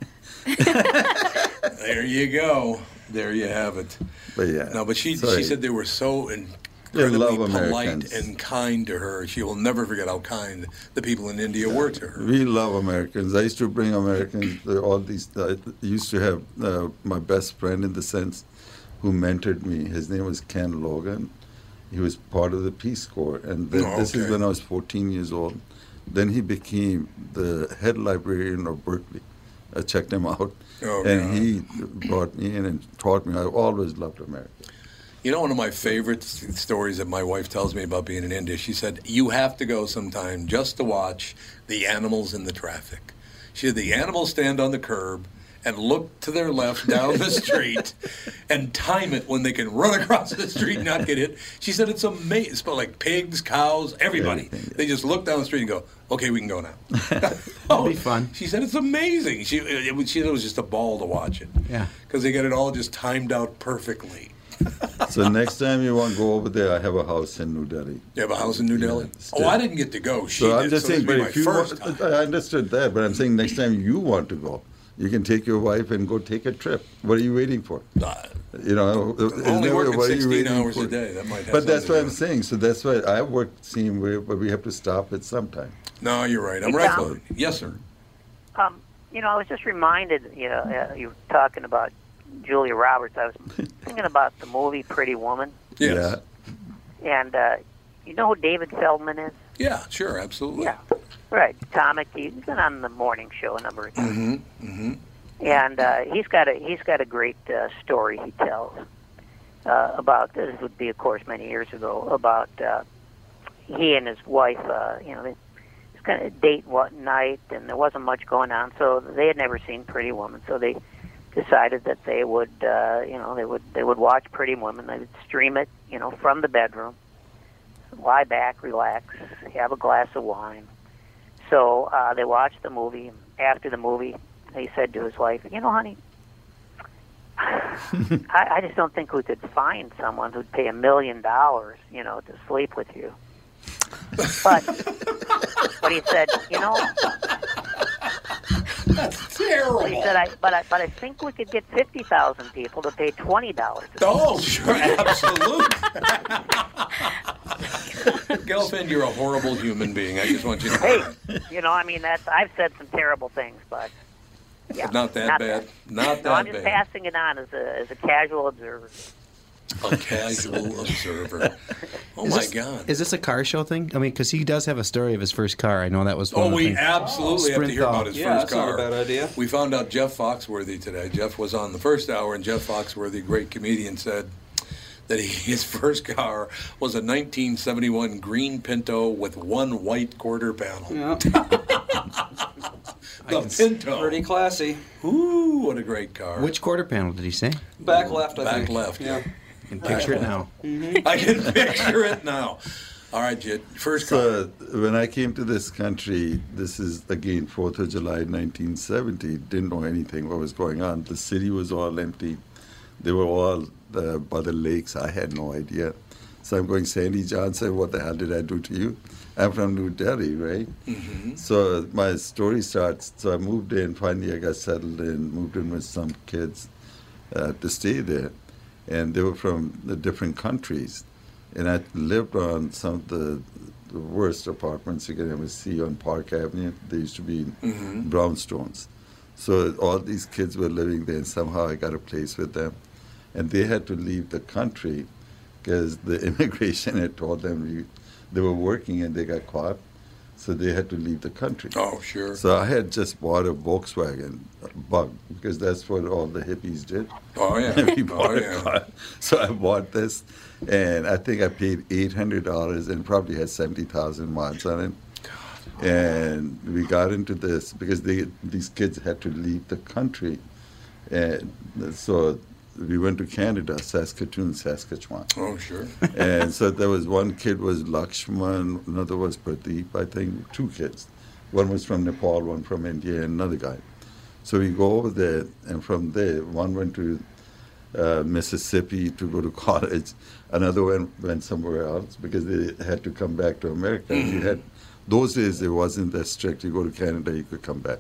There you go. There you have it. But yeah, No, but she sorry. she said they were so They incredibly love polite Americans. and kind to her. She will never forget how kind the people in India were to her. We love Americans. I used to bring Americans. All these. I used to have uh, my best friend in the sense, who mentored me. His name was Ken Logan. He was part of the Peace Corps, and th- Oh, this is when I was 14 years old. Then he became the head librarian of Berkeley. I checked him out, Oh, and God. he brought me in and taught me. I always loved America. You know, one of my favorite stories that my wife tells me about being in India. She said, "You have to go sometime just to watch the animals in the traffic." She said, "The animals stand on the curb." And look to their left down the street, and time it when they can run across the street and not get hit. She said it's amazing. It's like pigs, cows, everybody. They just look down the street and go, "Okay, we can go now." That'd be oh, fun. She said it's amazing. She it, she said it was just a ball to watch it Yeah. because they got it all just timed out perfectly. so next time you want to go over there, I have a house in New Delhi. You have a house in New Delhi? still. Oh, I didn't get to go. She so I'm did, just so saying, but if you want, I understood that, but I'm saying next time you want to go, You can take your wife and go take a trip. What are you waiting for? you know, isn't only that working what are you 16 waiting hours a for? day, that might have But that's what I'm saying. So that's why I work same way, but we have to stop at some time. No, you're right. I'm Hey, right. Tom. Yes, sir. Um, you know, I was just reminded. You know, uh, you were talking about Julia Roberts. I was thinking about the movie Pretty Woman, Yes. and uh, you know who David Feldman is? Yeah, sure, absolutely. Yeah. Right, comic. He's been on the morning show a number of times, Mm-hmm. Mm-hmm. and uh, he's got a he's got a great uh, story he tells uh, about this. Would be, of course, many years ago about uh, he and his wife. Uh, you know, they was kind of date one night, and there wasn't much going on, so they had never seen Pretty Woman, so they decided that they would, uh, you know, they would they would watch Pretty Woman. They would stream it, you know, from the bedroom, lie back, relax, have a glass of wine. So uh, they watched the movie. After the movie, he said to his wife, "You know, honey." I, I just don't think we could find someone who'd pay a million dollars, you know, to sleep with you. But, but he said, you know, That's terrible. he said, I, but I, but I think we could get fifty thousand people to pay twenty dollars. Oh, sure, absolutely. Gelfand, you're a horrible human being. I just want you to know. Hey, you know, I mean, that's I've said some terrible things, but yeah, But not that not bad. that. Not no, I'm just bad. passing it on as a as a casual observer. A casual observer. Oh Is my this- God. Is this a car show thing? I mean, because he does have a story of his first car. I know that was. One Oh, of the we things. absolutely have to hear about his Yeah, first that's not car. a bad idea. We found out Jeff Foxworthy today. Jeff was on the first hour, and Jeff Foxworthy, great comedian, said that he, his first car was a 1971 green Pinto with one white quarter panel. Yeah. the Pinto. Pretty classy. Ooh, what a great car. Which quarter panel did he say? Back left, I Back think. left. Yeah. Can picture it now. I can picture it now. All right, Jit. First car. So when I came to this country, this is again Fourth of July, 1970. Didn't know anything what was going on. The city was all empty. They were all uh, by the lakes. I had no idea. So I'm going. Sandy John said, "What the hell did I do to you?" I'm from New Delhi, right? Mm-hmm. So my story starts. So I moved in. Finally, I got settled in. Moved in with some kids uh, to stay there, and they were from the different countries. And I lived on some of the, the worst apartments you can ever see on Park Avenue. They used to be Mhm. brownstones. So all these kids were living there, and somehow I got a place with them. And they had to leave the country because the immigration had told them they were working and they got caught. So they had to leave the country. Oh, sure. So I had just bought a Volkswagen Bug because that's what all the hippies did. Oh, yeah. we oh, bought Oh, a yeah. car. So I bought this, and I think I paid eight hundred dollars and probably had seventy thousand miles on it. And we got into this because they these kids had to leave the country, and so we went to Canada, Saskatoon, Saskatchewan. Oh, sure. and so there was one kid was Lakshman, another was Pradeep, I think, two kids. One was from Nepal, one from India, and another guy. So we go over there, and from there, one went to uh, Mississippi to go to college, another one went somewhere else because they had to come back to America. You had those days it wasn't that strict. You go to Canada, you could come back.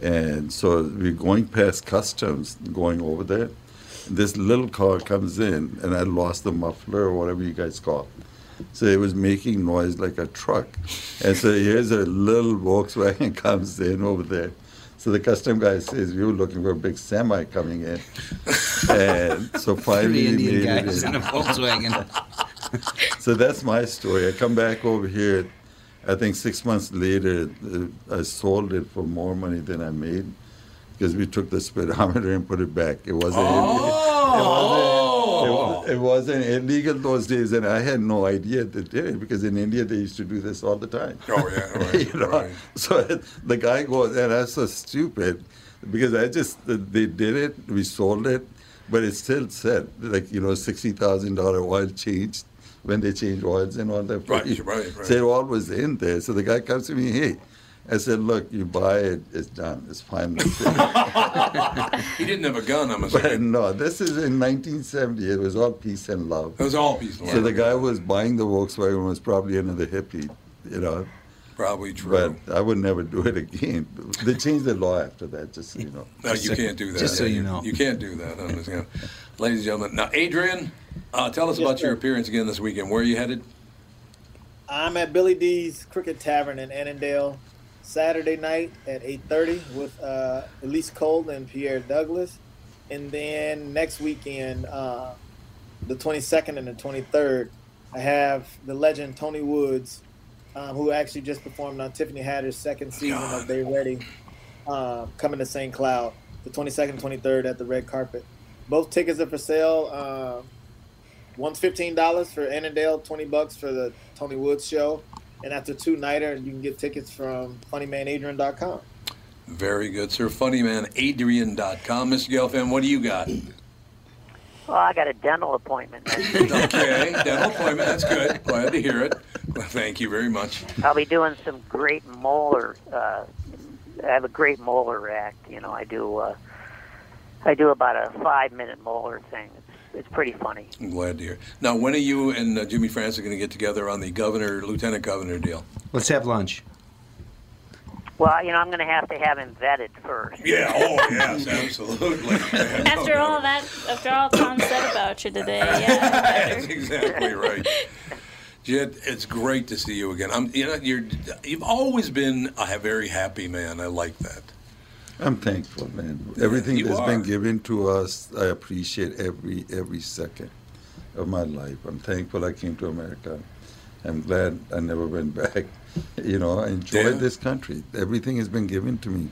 And so we're going past customs, going over there. This little car comes in, and I lost the muffler or whatever you guys call it. So it was making noise like a truck. And so here's a little Volkswagen comes in over there. So the custom guy says, "We were looking for a big semi coming in." and so finally, Three Indian guys in a Volkswagen. so that's my story. I come back over here. I think six months later, uh, I sold it for more money than I made because we took the speedometer and put it back. It wasn't. Oh! It wasn't, it oh. wasn't illegal those days, and I had no idea they did it because in India they used to do this all the time. Oh, yeah, right, you know? right. So the guy goes, and I'm so stupid because I just they did it, we sold it, but it still said like you know sixty thousand dollar oil changed when they change oils and all that. Right, right, right. So it all was in there. So the guy comes to me, hey. I said, look, you buy it, it's done, it's fine. He didn't have a gun, I'm But assuming. no, this is in 1970. It was all peace and love. It was all peace and love. So love. the guy who was buying the Volkswagen was probably another hippie, you know. Probably true. But I would never do it again. They changed the law after that, just so you know. No, you can't do that. Just so you know. You can't do that. I'm just gonna- Ladies and gentlemen. Now, Adrian, uh, tell us Yes, about your appearance again this weekend. Where are you headed? I'm at Billy D's Cricket Tavern in Annandale Saturday night at 8:30 with uh, Elise Cole and Pierre Douglas, and then next weekend, uh, the 22nd and the 23rd, I have the legend Tony Woods, um, who actually just performed on Tiffany Haddish second season of They Ready, uh, coming to St. Cloud, the 22nd, 23rd at the red carpet. Both tickets are for sale. Uh, One's fifteen dollars for Annandale, twenty bucks for the Tony Woods show, and after two nighter, you can get tickets from FunnyManAdrian.com. Very good, sir. Funnymanadrian.com. Mr. Gelfand, what do you got? Well, I got a dental appointment. Okay, dental appointment. That's good. Glad to hear it. Well, thank you very much. I'll be doing some great molar. Uh, I have a great molar act. You know, I do. Uh, I do about a five-minute molar thing. It's it's pretty funny. I'm glad to hear. Now, when are you and uh, Jimmy Francis going to get together on the governor, lieutenant governor deal? Let's have lunch. Well, you know, I'm going to have to have him vetted first. Yeah. Oh, yes, absolutely. After all that, after all Tom said about you today, yeah. That's exactly right. Jed, it's great to see you again. I'm, you know, you're, you've always been a very happy man. I like that. I'm thankful, man. Everything you that's are. been given to us, I appreciate every every second of my life. I'm thankful I came to America. I'm glad I never went back. You know, I enjoy Yeah. this country. Everything has been given to me,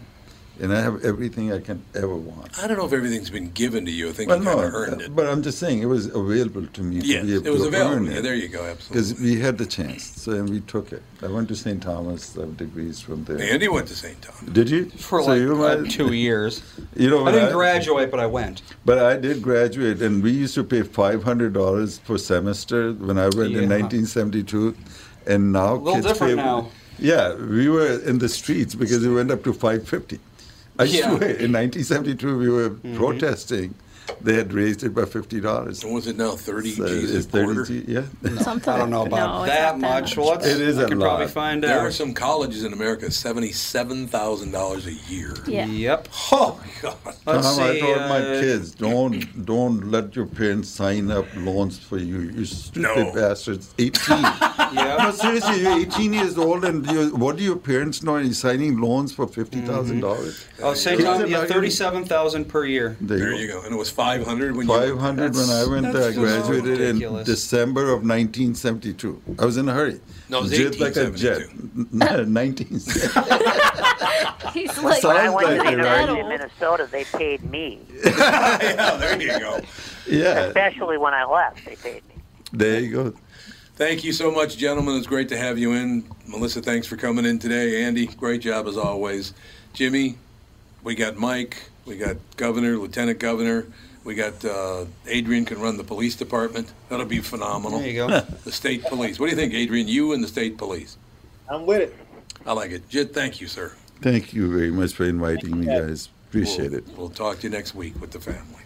and I have everything I can ever want. I don't know if everything's been given to you. I think Well, you no, earned it. but I'm just saying it was available to me Yes, to be able it was to available. earn Yeah, there you go, absolutely. Because we had the chance, so and we took it. I went to St. Thomas, I have degrees from there. Andy went to St. Thomas. Did you? For So like you uh, two years. You know, I didn't I- graduate, but I went. But I did graduate, and we used to pay five hundred dollars per semester when I went in 1972, and now A little kids different pay. now. Yeah, we were in the streets because it went up to five fifty. I Yeah. swear, in 1972 we were Mm-hmm. protesting. They had raised it by fifty dollars. And was it now 30 So G's a it's 30 quarter? G, yeah. Something. I don't know about No, that that much. much. Well, let's, It is I a can probably lot. find There out. are some colleges in America, seventy-seven thousand dollars a year. Yeah. Yep. Oh my God! Let's Tom, I see, told my uh, kids, don't don't let your parents sign up loans for you. You stupid No. bastards. 18. Yeah. No, seriously, you're 18 years old, and you what do your parents know? You're signing loans for fifty dollars. Oh, St. Kids Tom, are yeah, thirty-seven thousand per year. There, There you you go. go. And it was five hundred when you. Five hundred when I went there. I that's just graduated in. December of 1972. I was in a hurry. No, it was Jet like a jet. 1972. He's When I Sounds went to like the it, University right? of Minnesota, they paid me. yeah, there you go. yeah, Especially when I left, they paid me. there you go. Thank you so much, gentlemen. It's great to have you in. Melissa, thanks for coming in today. Andy, great job as always. Jimmy, we got Mike, we got Governor, Lieutenant Governor, we got uh, Adrian can run the police department. That'll be phenomenal. There you go. the state police. What do you think, Adrian? You and the state police. I'm with it. I like it. Jit, thank you, sir. Thank you very much for inviting me, guys. Appreciate we'll, it. We'll talk to you next week with the family.